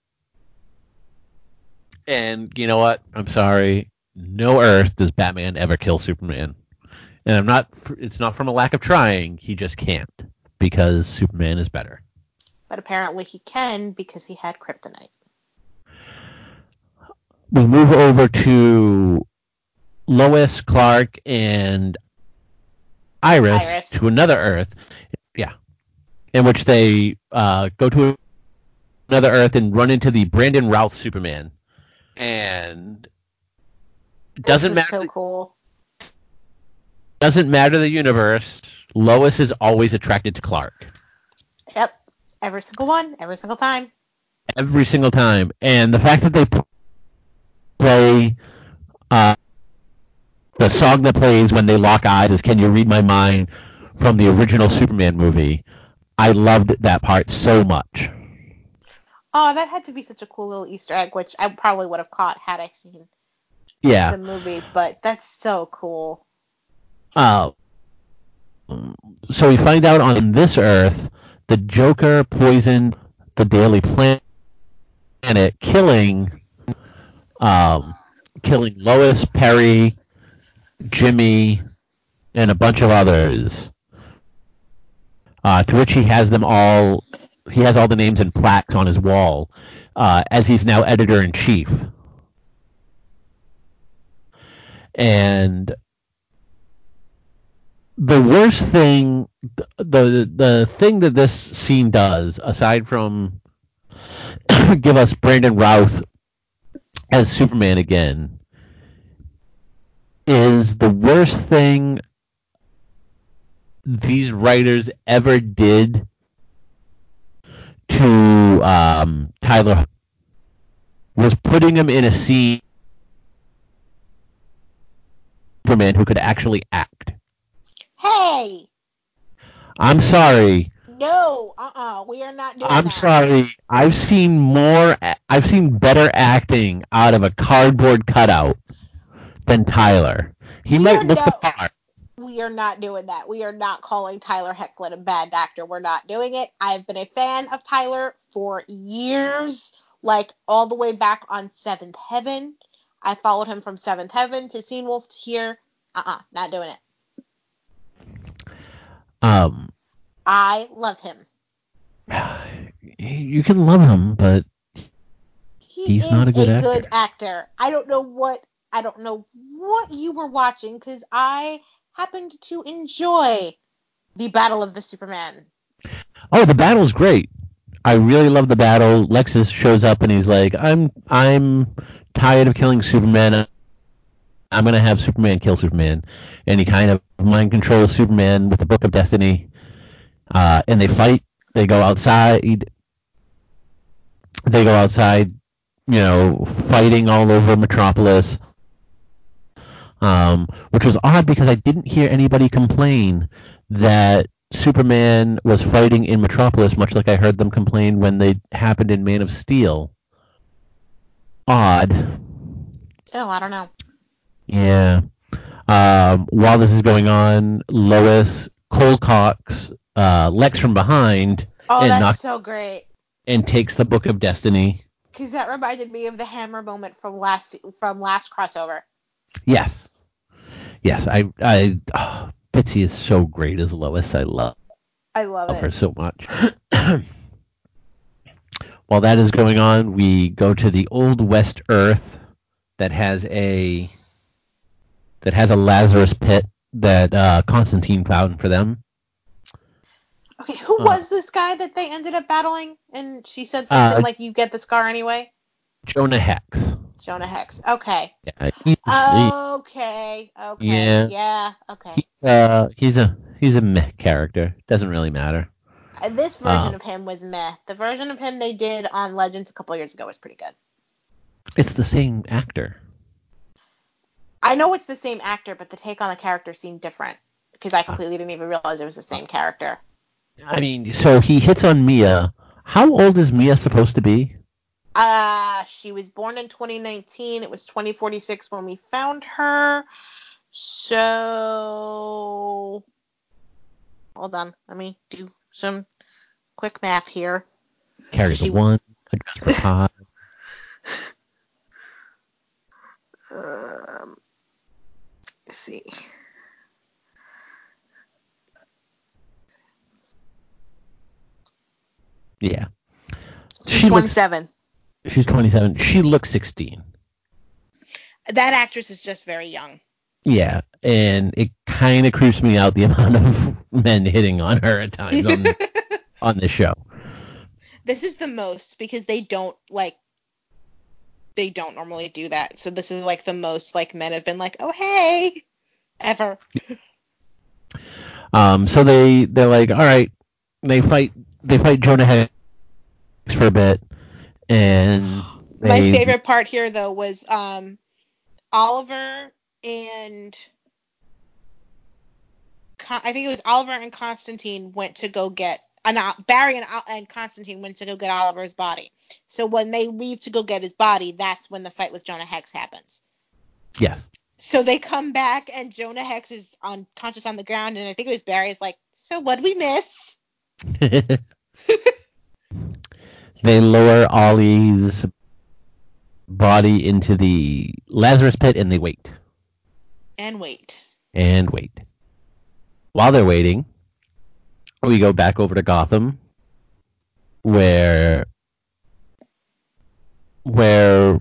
and you know what? I'm sorry. No Earth does Batman ever kill Superman. And I'm not it's not from a lack of trying, he just can't because Superman is better. But apparently he can because he had kryptonite. We move over to Lois, Clark and Iris, Iris. to another Earth. Yeah. In which they uh, go to another Earth and run into the Brandon Routh Superman. And doesn't matter So cool. doesn't matter the universe. Lois is always attracted to Clark Yep. Every single one, every single time. every single time. And the fact that they play uh, the song that plays when they lock eyes is "Can You Read My Mind" from the original Superman movie. I loved that part so much. Oh, that had to be such a cool little Easter egg, which I probably would have caught had I seen Yeah. the movie. But that's so cool. Uh, so we find out on this Earth, the Joker poisoned the Daily Planet, killing, um, killing Lois, Perry, Jimmy, and a bunch of others. Uh, to which he has them all. He has all the names and plaques on his wall, uh, as he's now editor in chief. And the worst thing the the thing that this scene does aside from <coughs> give us Brandon Routh as Superman again is the worst thing these writers ever did to um, Tyler was putting him in a scene Superman who could actually act. Hey, I'm sorry. no, uh-uh, we are not doing I'm that. sorry. I've seen more. I've seen better acting out of a cardboard cutout than Tyler. He We might look the part. We are not doing that. We are not calling Tyler Hoechlin a bad actor. We're not doing it. I've been a fan of Tyler for years, like all the way back on Seventh Heaven. I followed him from Seventh Heaven to Teen Wolf to here. Uh-uh, not doing it. Um, I love him. <sighs> you can love him, but He He's is not a good actor. good actor. I don't know what I don't know what you were watching because I happened to enjoy the Battle of the Superman. oh, the battle's great. I really love the battle. Lexus shows up and he's like, "I'm I'm tired of killing Superman. I'm gonna have Superman kill Superman." And he kind of mind controls Superman with the Book of Destiny. Uh, and they fight. They go outside. They go outside, you know, fighting all over Metropolis. Um, which was odd because I didn't hear anybody complain that Superman was fighting in Metropolis, much like I heard them complain when they happened in Man of Steel. Odd. Oh, I don't know. Yeah. Um, while this is going on, Lois, Cole Cox, uh, Lex from behind, Oh, and that's knock- so great. and takes the Book of Destiny. Because that reminded me of the hammer moment from last from last crossover. Yes. Yes, I, I, oh, Bitsie is so great as Lois. I love I love love her so much. <clears throat> While that is going on, we go to the old West Earth that has a that has a Lazarus pit that uh, Constantine found for them. Okay, who Uh. was this guy that they ended up battling? And she said something Uh, like, "You get the scar anyway." Jonah Hex. Jonah Hex. Okay. Yeah, Okay. Okay. Yeah. Yeah. Okay. he- uh, he's a he's a meh character. Doesn't really matter. Uh, This version Um, of him was meh. The version of him they did on Legends a couple years ago was pretty good. It's the same actor. I know it's the same actor, but the take on the character seemed different because I completely didn't even realize it was the same character. I mean, so he hits on Mia. How old is Mia supposed to be? Uh, she was born in 2019. It was 2046 when we found her. So, hold on. Let me do some quick math here. Carries She- a one. Adjusts for five. <laughs> Um, let's see. Yeah. She's She looks. 27. She's 27. She looks 16. That actress is just very young. Yeah, and it kind of creeps me out the <laughs> amount of men hitting on her at times on, <laughs> on this show. this is the most because they don't like they don't normally do that. So this is like the most like men have been like, "Oh, hey." ever. Um, so they they're like, all right, they fight they fight Jonah Hex for a bit, and My favorite part here though was um Oliver and Con- I think it was Oliver and Constantine went to go get uh, Barry and, Al- and Constantine went to go get Oliver's body. So when they leave to go get his body, that's when the fight with Jonah Hex happens. Yes. So they come back and Jonah Hex is unconscious on the ground, and I think it was Barry is like, "So what we miss?" <laughs> they lower Ollie's body into the Lazarus pit and they wait And wait. and wait. While they're waiting, we go back over to Gotham, where where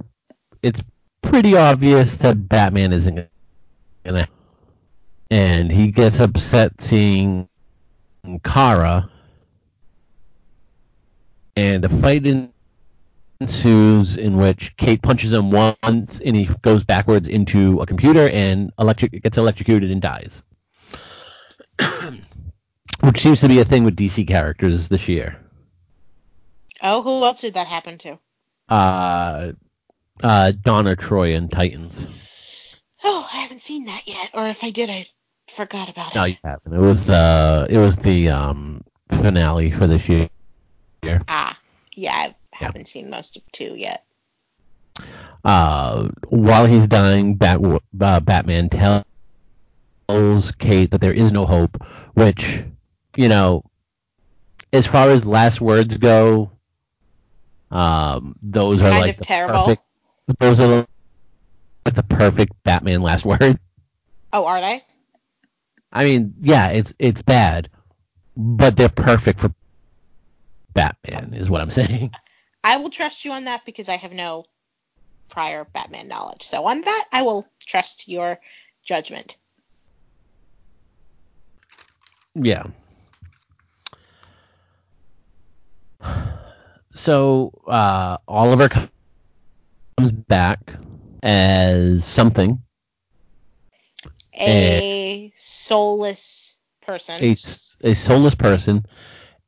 it's pretty obvious that Batman isn't gonna, and he gets upset seeing Kara, and a fight ensues in which Kate punches him once, and he goes backwards into a computer and electric gets electrocuted and dies. <coughs> Which seems to be a thing with DC characters this year. Oh, who else did that happen to? Uh, uh, Donna Troy and Titans. Oh, I haven't seen that yet, or if I did, I forgot about it. No, you haven't. It was the it was the um finale for this year. Ah, yeah, haven't seen most of two yet. Uh, while he's dying, Bat, uh, Batman tells Kate that there is no hope, which, you know, as far as last words go, um, those are like terrible. perfect. Those are like the perfect Batman last <laughs> word. Oh, are they? I mean, yeah, it's it's bad, but they're perfect for Batman, is what I'm saying. <laughs> I will trust you on that because I have no prior Batman knowledge. So on that, I will trust your judgment. Yeah. So uh, Oliver comes back as something, A soulless person—a soulless person,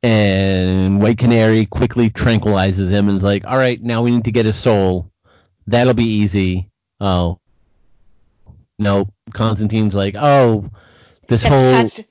and White Canary quickly tranquilizes him and is like, "All right, now we need to get his soul. That'll be easy." Oh, no. Constantine's like, "Oh, this <laughs> whole Const-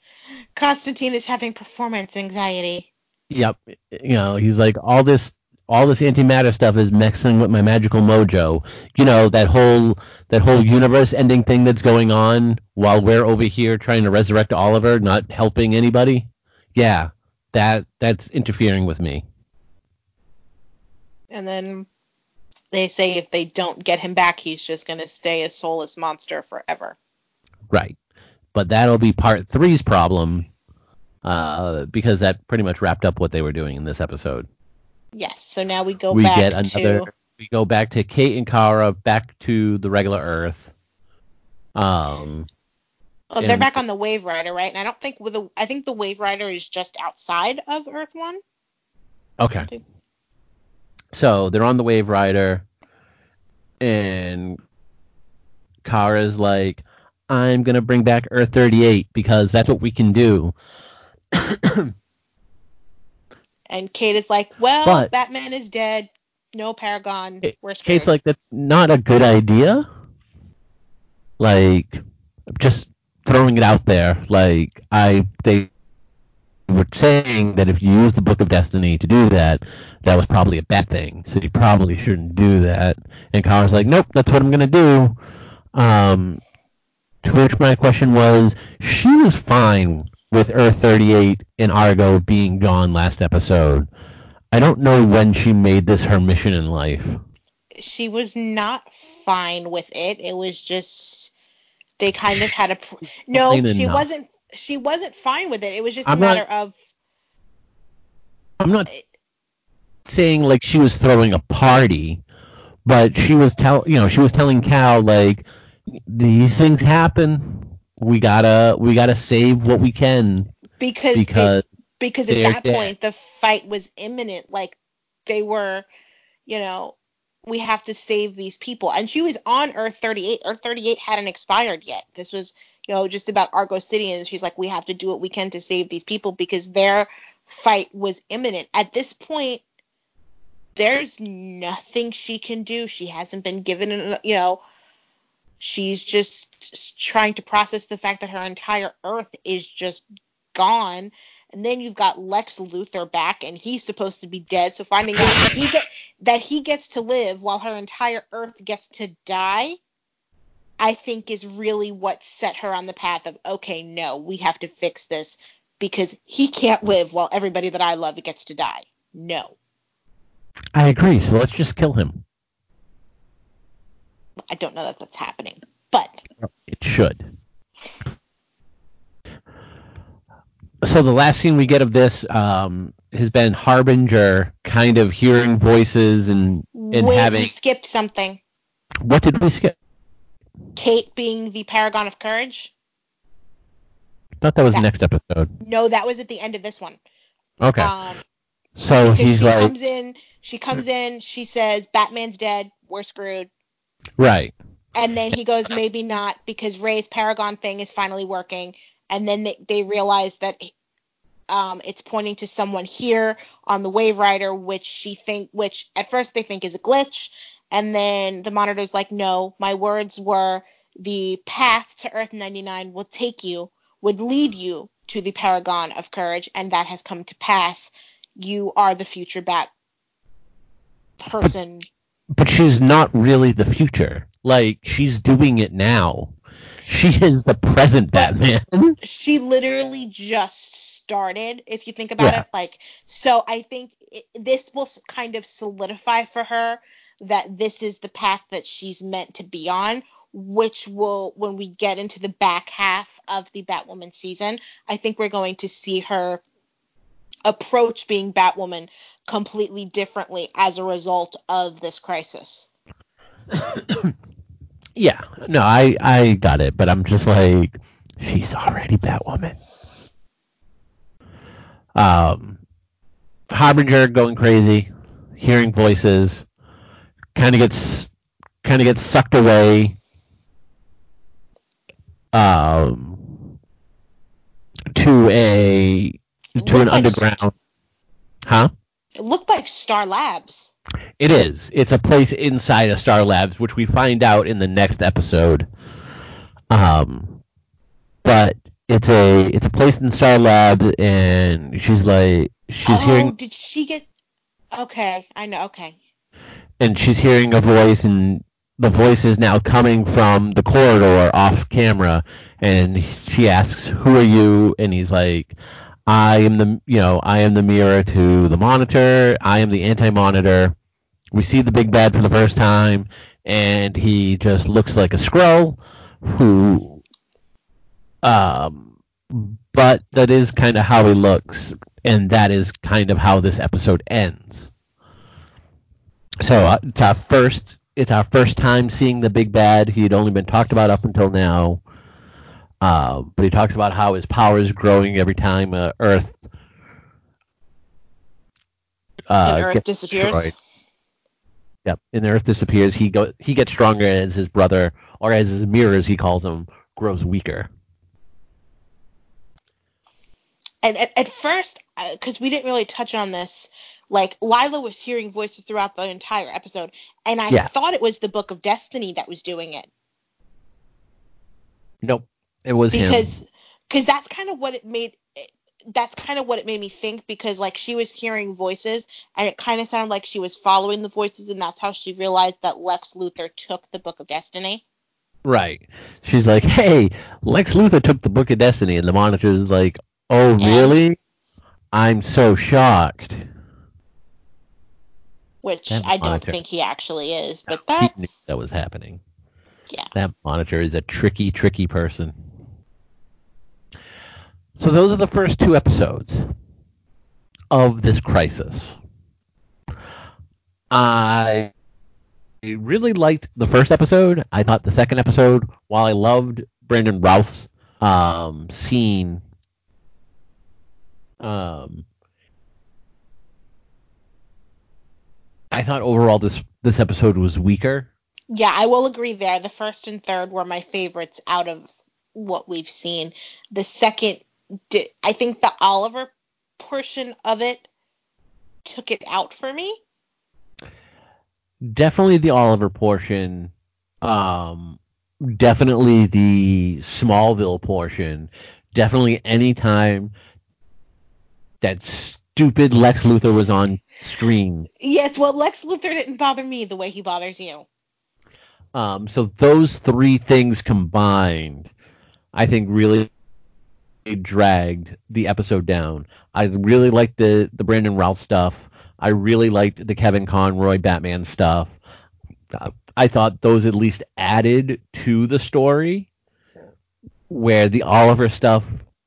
Constantine is having performance anxiety. Yep. You know, he's like all this all this antimatter stuff is messing with my magical mojo. You know, that whole that whole universe ending thing that's going on while we're over here trying to resurrect Oliver, not helping anybody. Yeah. That that's interfering with me. And then they say if they don't get him back, he's just going to stay a soulless monster forever. Right. But that'll be part three's problem. Uh, because that pretty much wrapped up what they were doing in this episode. Yes. So now we go we back get another to we go back to Kate and Kara back to the regular Earth. Um, Oh, they're And- back on the Wave Rider, right? And I don't think with the I think the Wave Rider is just outside of Earth One. okay. So they're on the Wave Rider, and Kara's like, "I'm gonna bring back Earth 38 because that's what we can do." <coughs> And Kate is like, "Well, But- Batman is dead. No Paragon. We're screwed." Kate's like, "That's not a good idea." Like, just throwing it out there. Like, I they were saying that if you use the Book of Destiny to do that, that was probably a bad thing. So you probably shouldn't do that. And Kara's like, "Nope, that's what I'm gonna do." Um, to which my question was, she was fine with Earth 38 and Argo being gone last episode. I don't know when she made this her mission in life. she was not fine with it. It was just they kind of had a pr- <laughs> no. She enough. wasn't. She wasn't fine with it. It was just I'm a not- matter of I'm not saying like she was throwing a party, but she was tell you know she was telling Kal like these things happen. We gotta we gotta save what we can because because it, because at that dead. point the fight was imminent. Like they were, you know, we have to save these people. And she was on Earth 38. Earth 38 hadn't expired yet. This was, you know, just about Argo City, and she's like, we have to do what we can to save these people because their fight was imminent. At this point, there's nothing she can do. She hasn't been given, you know. She's just trying to process the fact that her entire Earth is just gone. And then you've got Lex Luthor back, and he's supposed to be dead. So finding out that he get that he gets to live while her entire Earth gets to die, I think is really what set her on the path of okay, no, we have to fix this because he can't live while everybody that I love gets to die. No, I agree. So let's just kill him. I don't know that that's happening, but It should. So the last scene we get of this um, has been Harbinger kind of hearing voices and and wait, having we skipped something. what did we skip? Kate being the paragon of courage. I thought that was the That- next episode. No, that was at the end of this one. Okay. Um, so he's she like comes in, she comes in, she says, "Batman's dead, we're screwed," right. and then he goes, "Maybe not," because Ray's Paragon thing is finally working, and then they, they realize that um, it's pointing to someone here on the Wave Rider, which she think, which at first they think is a glitch, and then the monitor's like, "No, my words were the path to Earth 99 will take you, would lead you to the Paragon of Courage, and that has come to pass." you are the future bat person. But she's not really the future. Like she's doing it now. <laughs> She is the present Batman. <laughs> She literally just started, if you think about Yeah. it. Like, so I think it, this will kind of solidify for her that this is the path that she's meant to be on, which will, when we get into the back half of the Batwoman season, I think we're going to see her approach being Batwoman completely differently as a result of this crisis. <coughs> yeah. No, I I got it, but I'm just like she's already Batwoman. Um Harbinger going crazy, hearing voices, kind of gets kind of gets sucked away um to a to an underground huh It looked like Star Labs. It is. It's a place inside of Star Labs, which we find out in the next episode. Um, but it's a it's a place in Star Labs, and she's like she's oh, hearing did she get? Okay, I know. Okay, and she's hearing a voice, and the voice is now coming from the corridor off camera, and she asks, "Who are you?" And he's like, "I am the you know I am the mirror to the monitor. I am the anti-monitor." We see the big bad for the first time, and he just looks like a scroll who, um, but that is kind of how he looks, and that is kind of how this episode ends. So uh, it's our first it's our first time seeing the big bad. He had only been talked about up until now. Uh, but he talks about how his power is growing every time uh, Earth uh, Earth disappears. destroyed. Yep, and Earth disappears. He go he gets stronger as his brother, or as his mirror, as he calls him, grows weaker. And at, at first, because we didn't really touch on this, like Lyla was hearing voices throughout the entire episode, and I Yeah. thought it was the Book of Destiny that was doing it Nope, it was him. because because that's kind of what it made. That's kind of what it made me think because like she was hearing voices and it kind of sounded like she was following the voices and that's how she realized that Lex Luthor took the Book of Destiny. Right. She's like, hey, Lex Luthor took the Book of Destiny, and the monitor is like, oh, And- really? I'm so shocked. Which That I don't think he actually is, but that's that was happening. yeah. That monitor is a tricky, tricky person. So those are the first two episodes of this crisis. I really liked the first episode. I thought the second episode, while I loved Brandon Routh's um, scene, um, I thought overall this this episode was weaker. Yeah, I will agree there. The first and third were my favorites out of what we've seen. The second, di I think the Oliver portion of it took it out for me. definitely the Oliver portion. Um, definitely the Smallville portion. Definitely any time that stupid Lex Luthor was on screen. Yes, well, Lex Luthor didn't bother me the way he bothers you. Um, so those three things combined, I think really dragged the episode down. I really liked the the Brandon Routh stuff. I really liked the Kevin Conroy Batman stuff. I thought those at least added to the story, where the Oliver stuff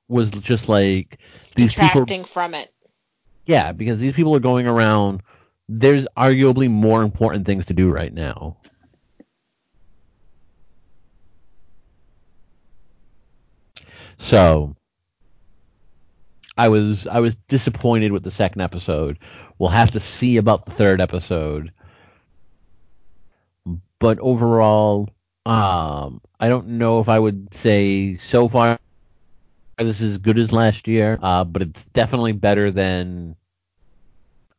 was just like these people. From it. Yeah, because these people are going around. There's arguably more important things to do right now. So I was I was disappointed with the second episode. We'll have to see about the third episode. But overall, um, I don't know if I would say so far this is as good as last year, uh, but it's definitely better than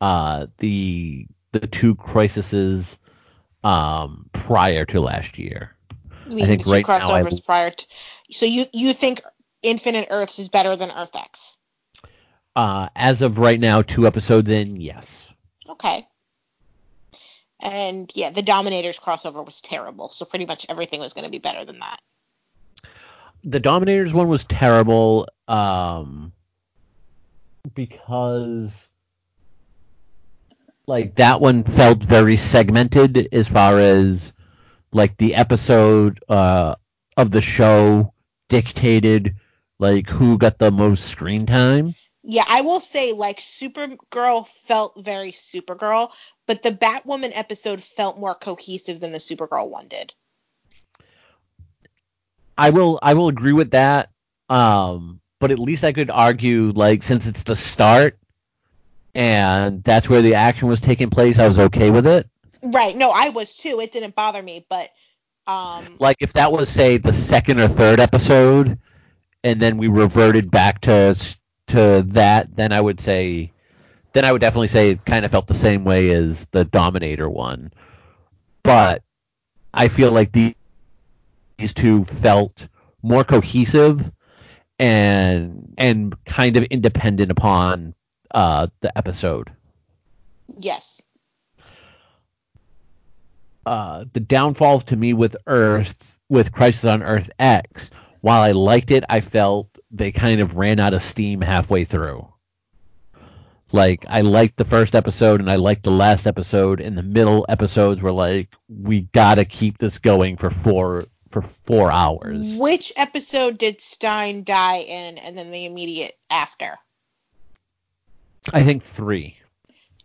uh, the the two crises um, prior to last year. I mean, think two right now I crossovers prior to. So you you think Infinite Earths is better than Earth X? Uh, as of right now, two episodes in, yes. Okay. And yeah, the Dominators crossover was terrible. So pretty much everything was going to be better than that. The Dominators one was terrible um, because like that one felt very segmented as far as like the episode uh, of the show dictated like who got the most screen time. Yeah, I will say like Supergirl felt very Supergirl, but the Batwoman episode felt more cohesive than the Supergirl one did. I will I will agree with that. Um, but at least I could argue like since it's the start and that's where the action was taking place, I was okay with it. Right. No, I was too. It didn't bother me, but um Like if that was say the second or third episode and then we reverted back to to that, then I would say then I would definitely say it kind of felt the same way as the Dominator one. But I feel like the, these two felt more cohesive and and kind of independent upon uh, the episode. yes. Uh, the downfall to me with Earth, with Crisis on Earth X, while I liked it, I felt they kind of ran out of steam halfway through. Like I liked the first episode and I liked the last episode, and the middle episodes were like, we gotta keep this going for four for four hours. Which episode did Stein die in and then the immediate after? I think three.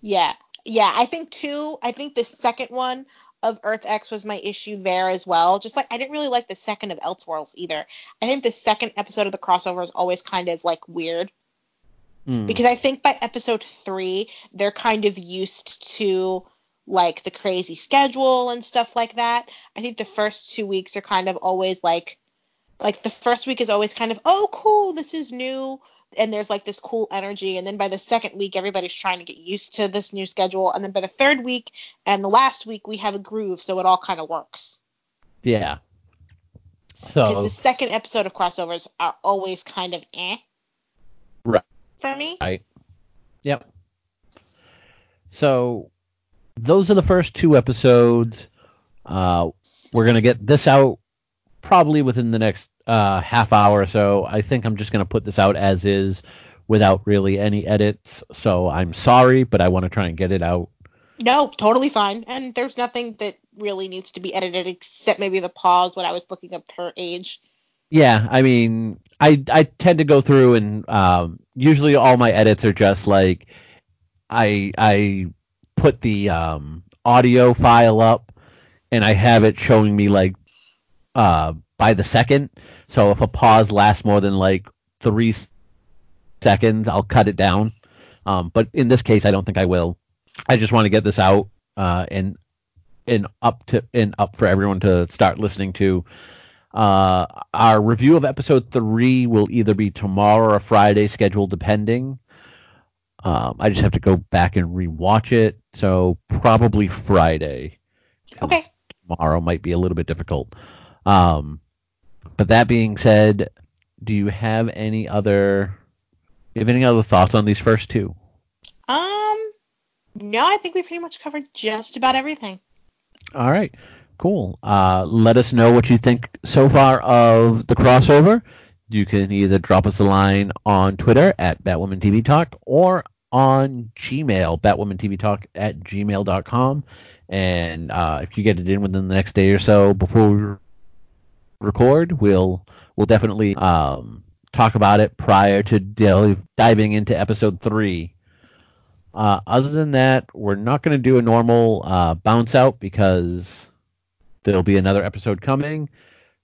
Yeah. Yeah, I think two. I think the second one of Earth X was my issue there as well. Just like I didn't really like the second of Elseworlds either. I think the second episode of the crossover is always kind of like weird. Hmm. Because I think by episode three, they're kind of used to like the crazy schedule and stuff like that. I think the first two weeks are kind of always like like the first week is always kind of, oh cool, this is new and there's like this cool energy and then by the second week everybody's trying to get used to this new schedule and then by the third week and the last week we have a groove so it all kind of works Yeah. So the second episode of crossovers are always kind of eh Right. for me Right. Yep. So those are the first two episodes. Uh, we're gonna get this out probably within the next uh, half hour or so. I think I'm just gonna put this out as is without really any edits. So I'm sorry, but I want to try and get it out. no totally fine and there's nothing that really needs to be edited except maybe the pause when i was looking up her age Yeah, I mean, I I tend to go through and um, usually all my edits are just like I I put the um, audio file up and I have it showing me like uh, by the second. So if a pause lasts more than like three seconds, I'll cut it down. Um, but in this case, I don't think I will. I just want to get this out uh, and and up to and up for everyone to start listening to. Uh, our review of episode three will either be tomorrow or Friday, schedule depending. Um, I just have to go back and rewatch it, so probably Friday. Okay. Tomorrow might be a little bit difficult. Um, but that being said, do you have any other? Do you have any other thoughts on these first two? um no i think we pretty much covered just about everything All right, cool. Uh, let us know what you think so far of the crossover. You can either drop us a line on Twitter at Batwoman TV Talk or on Gmail, BatwomanTVTalk at gmail.com. And uh, if you get it in within the next day or so before we record, we'll we'll definitely um, talk about it prior to del- diving into episode three. Uh, other than that, we're not going to do a normal uh, bounce out because there'll be another episode coming.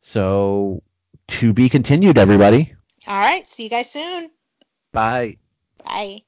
So, to be continued, everybody. all right see you guys soon Bye. bye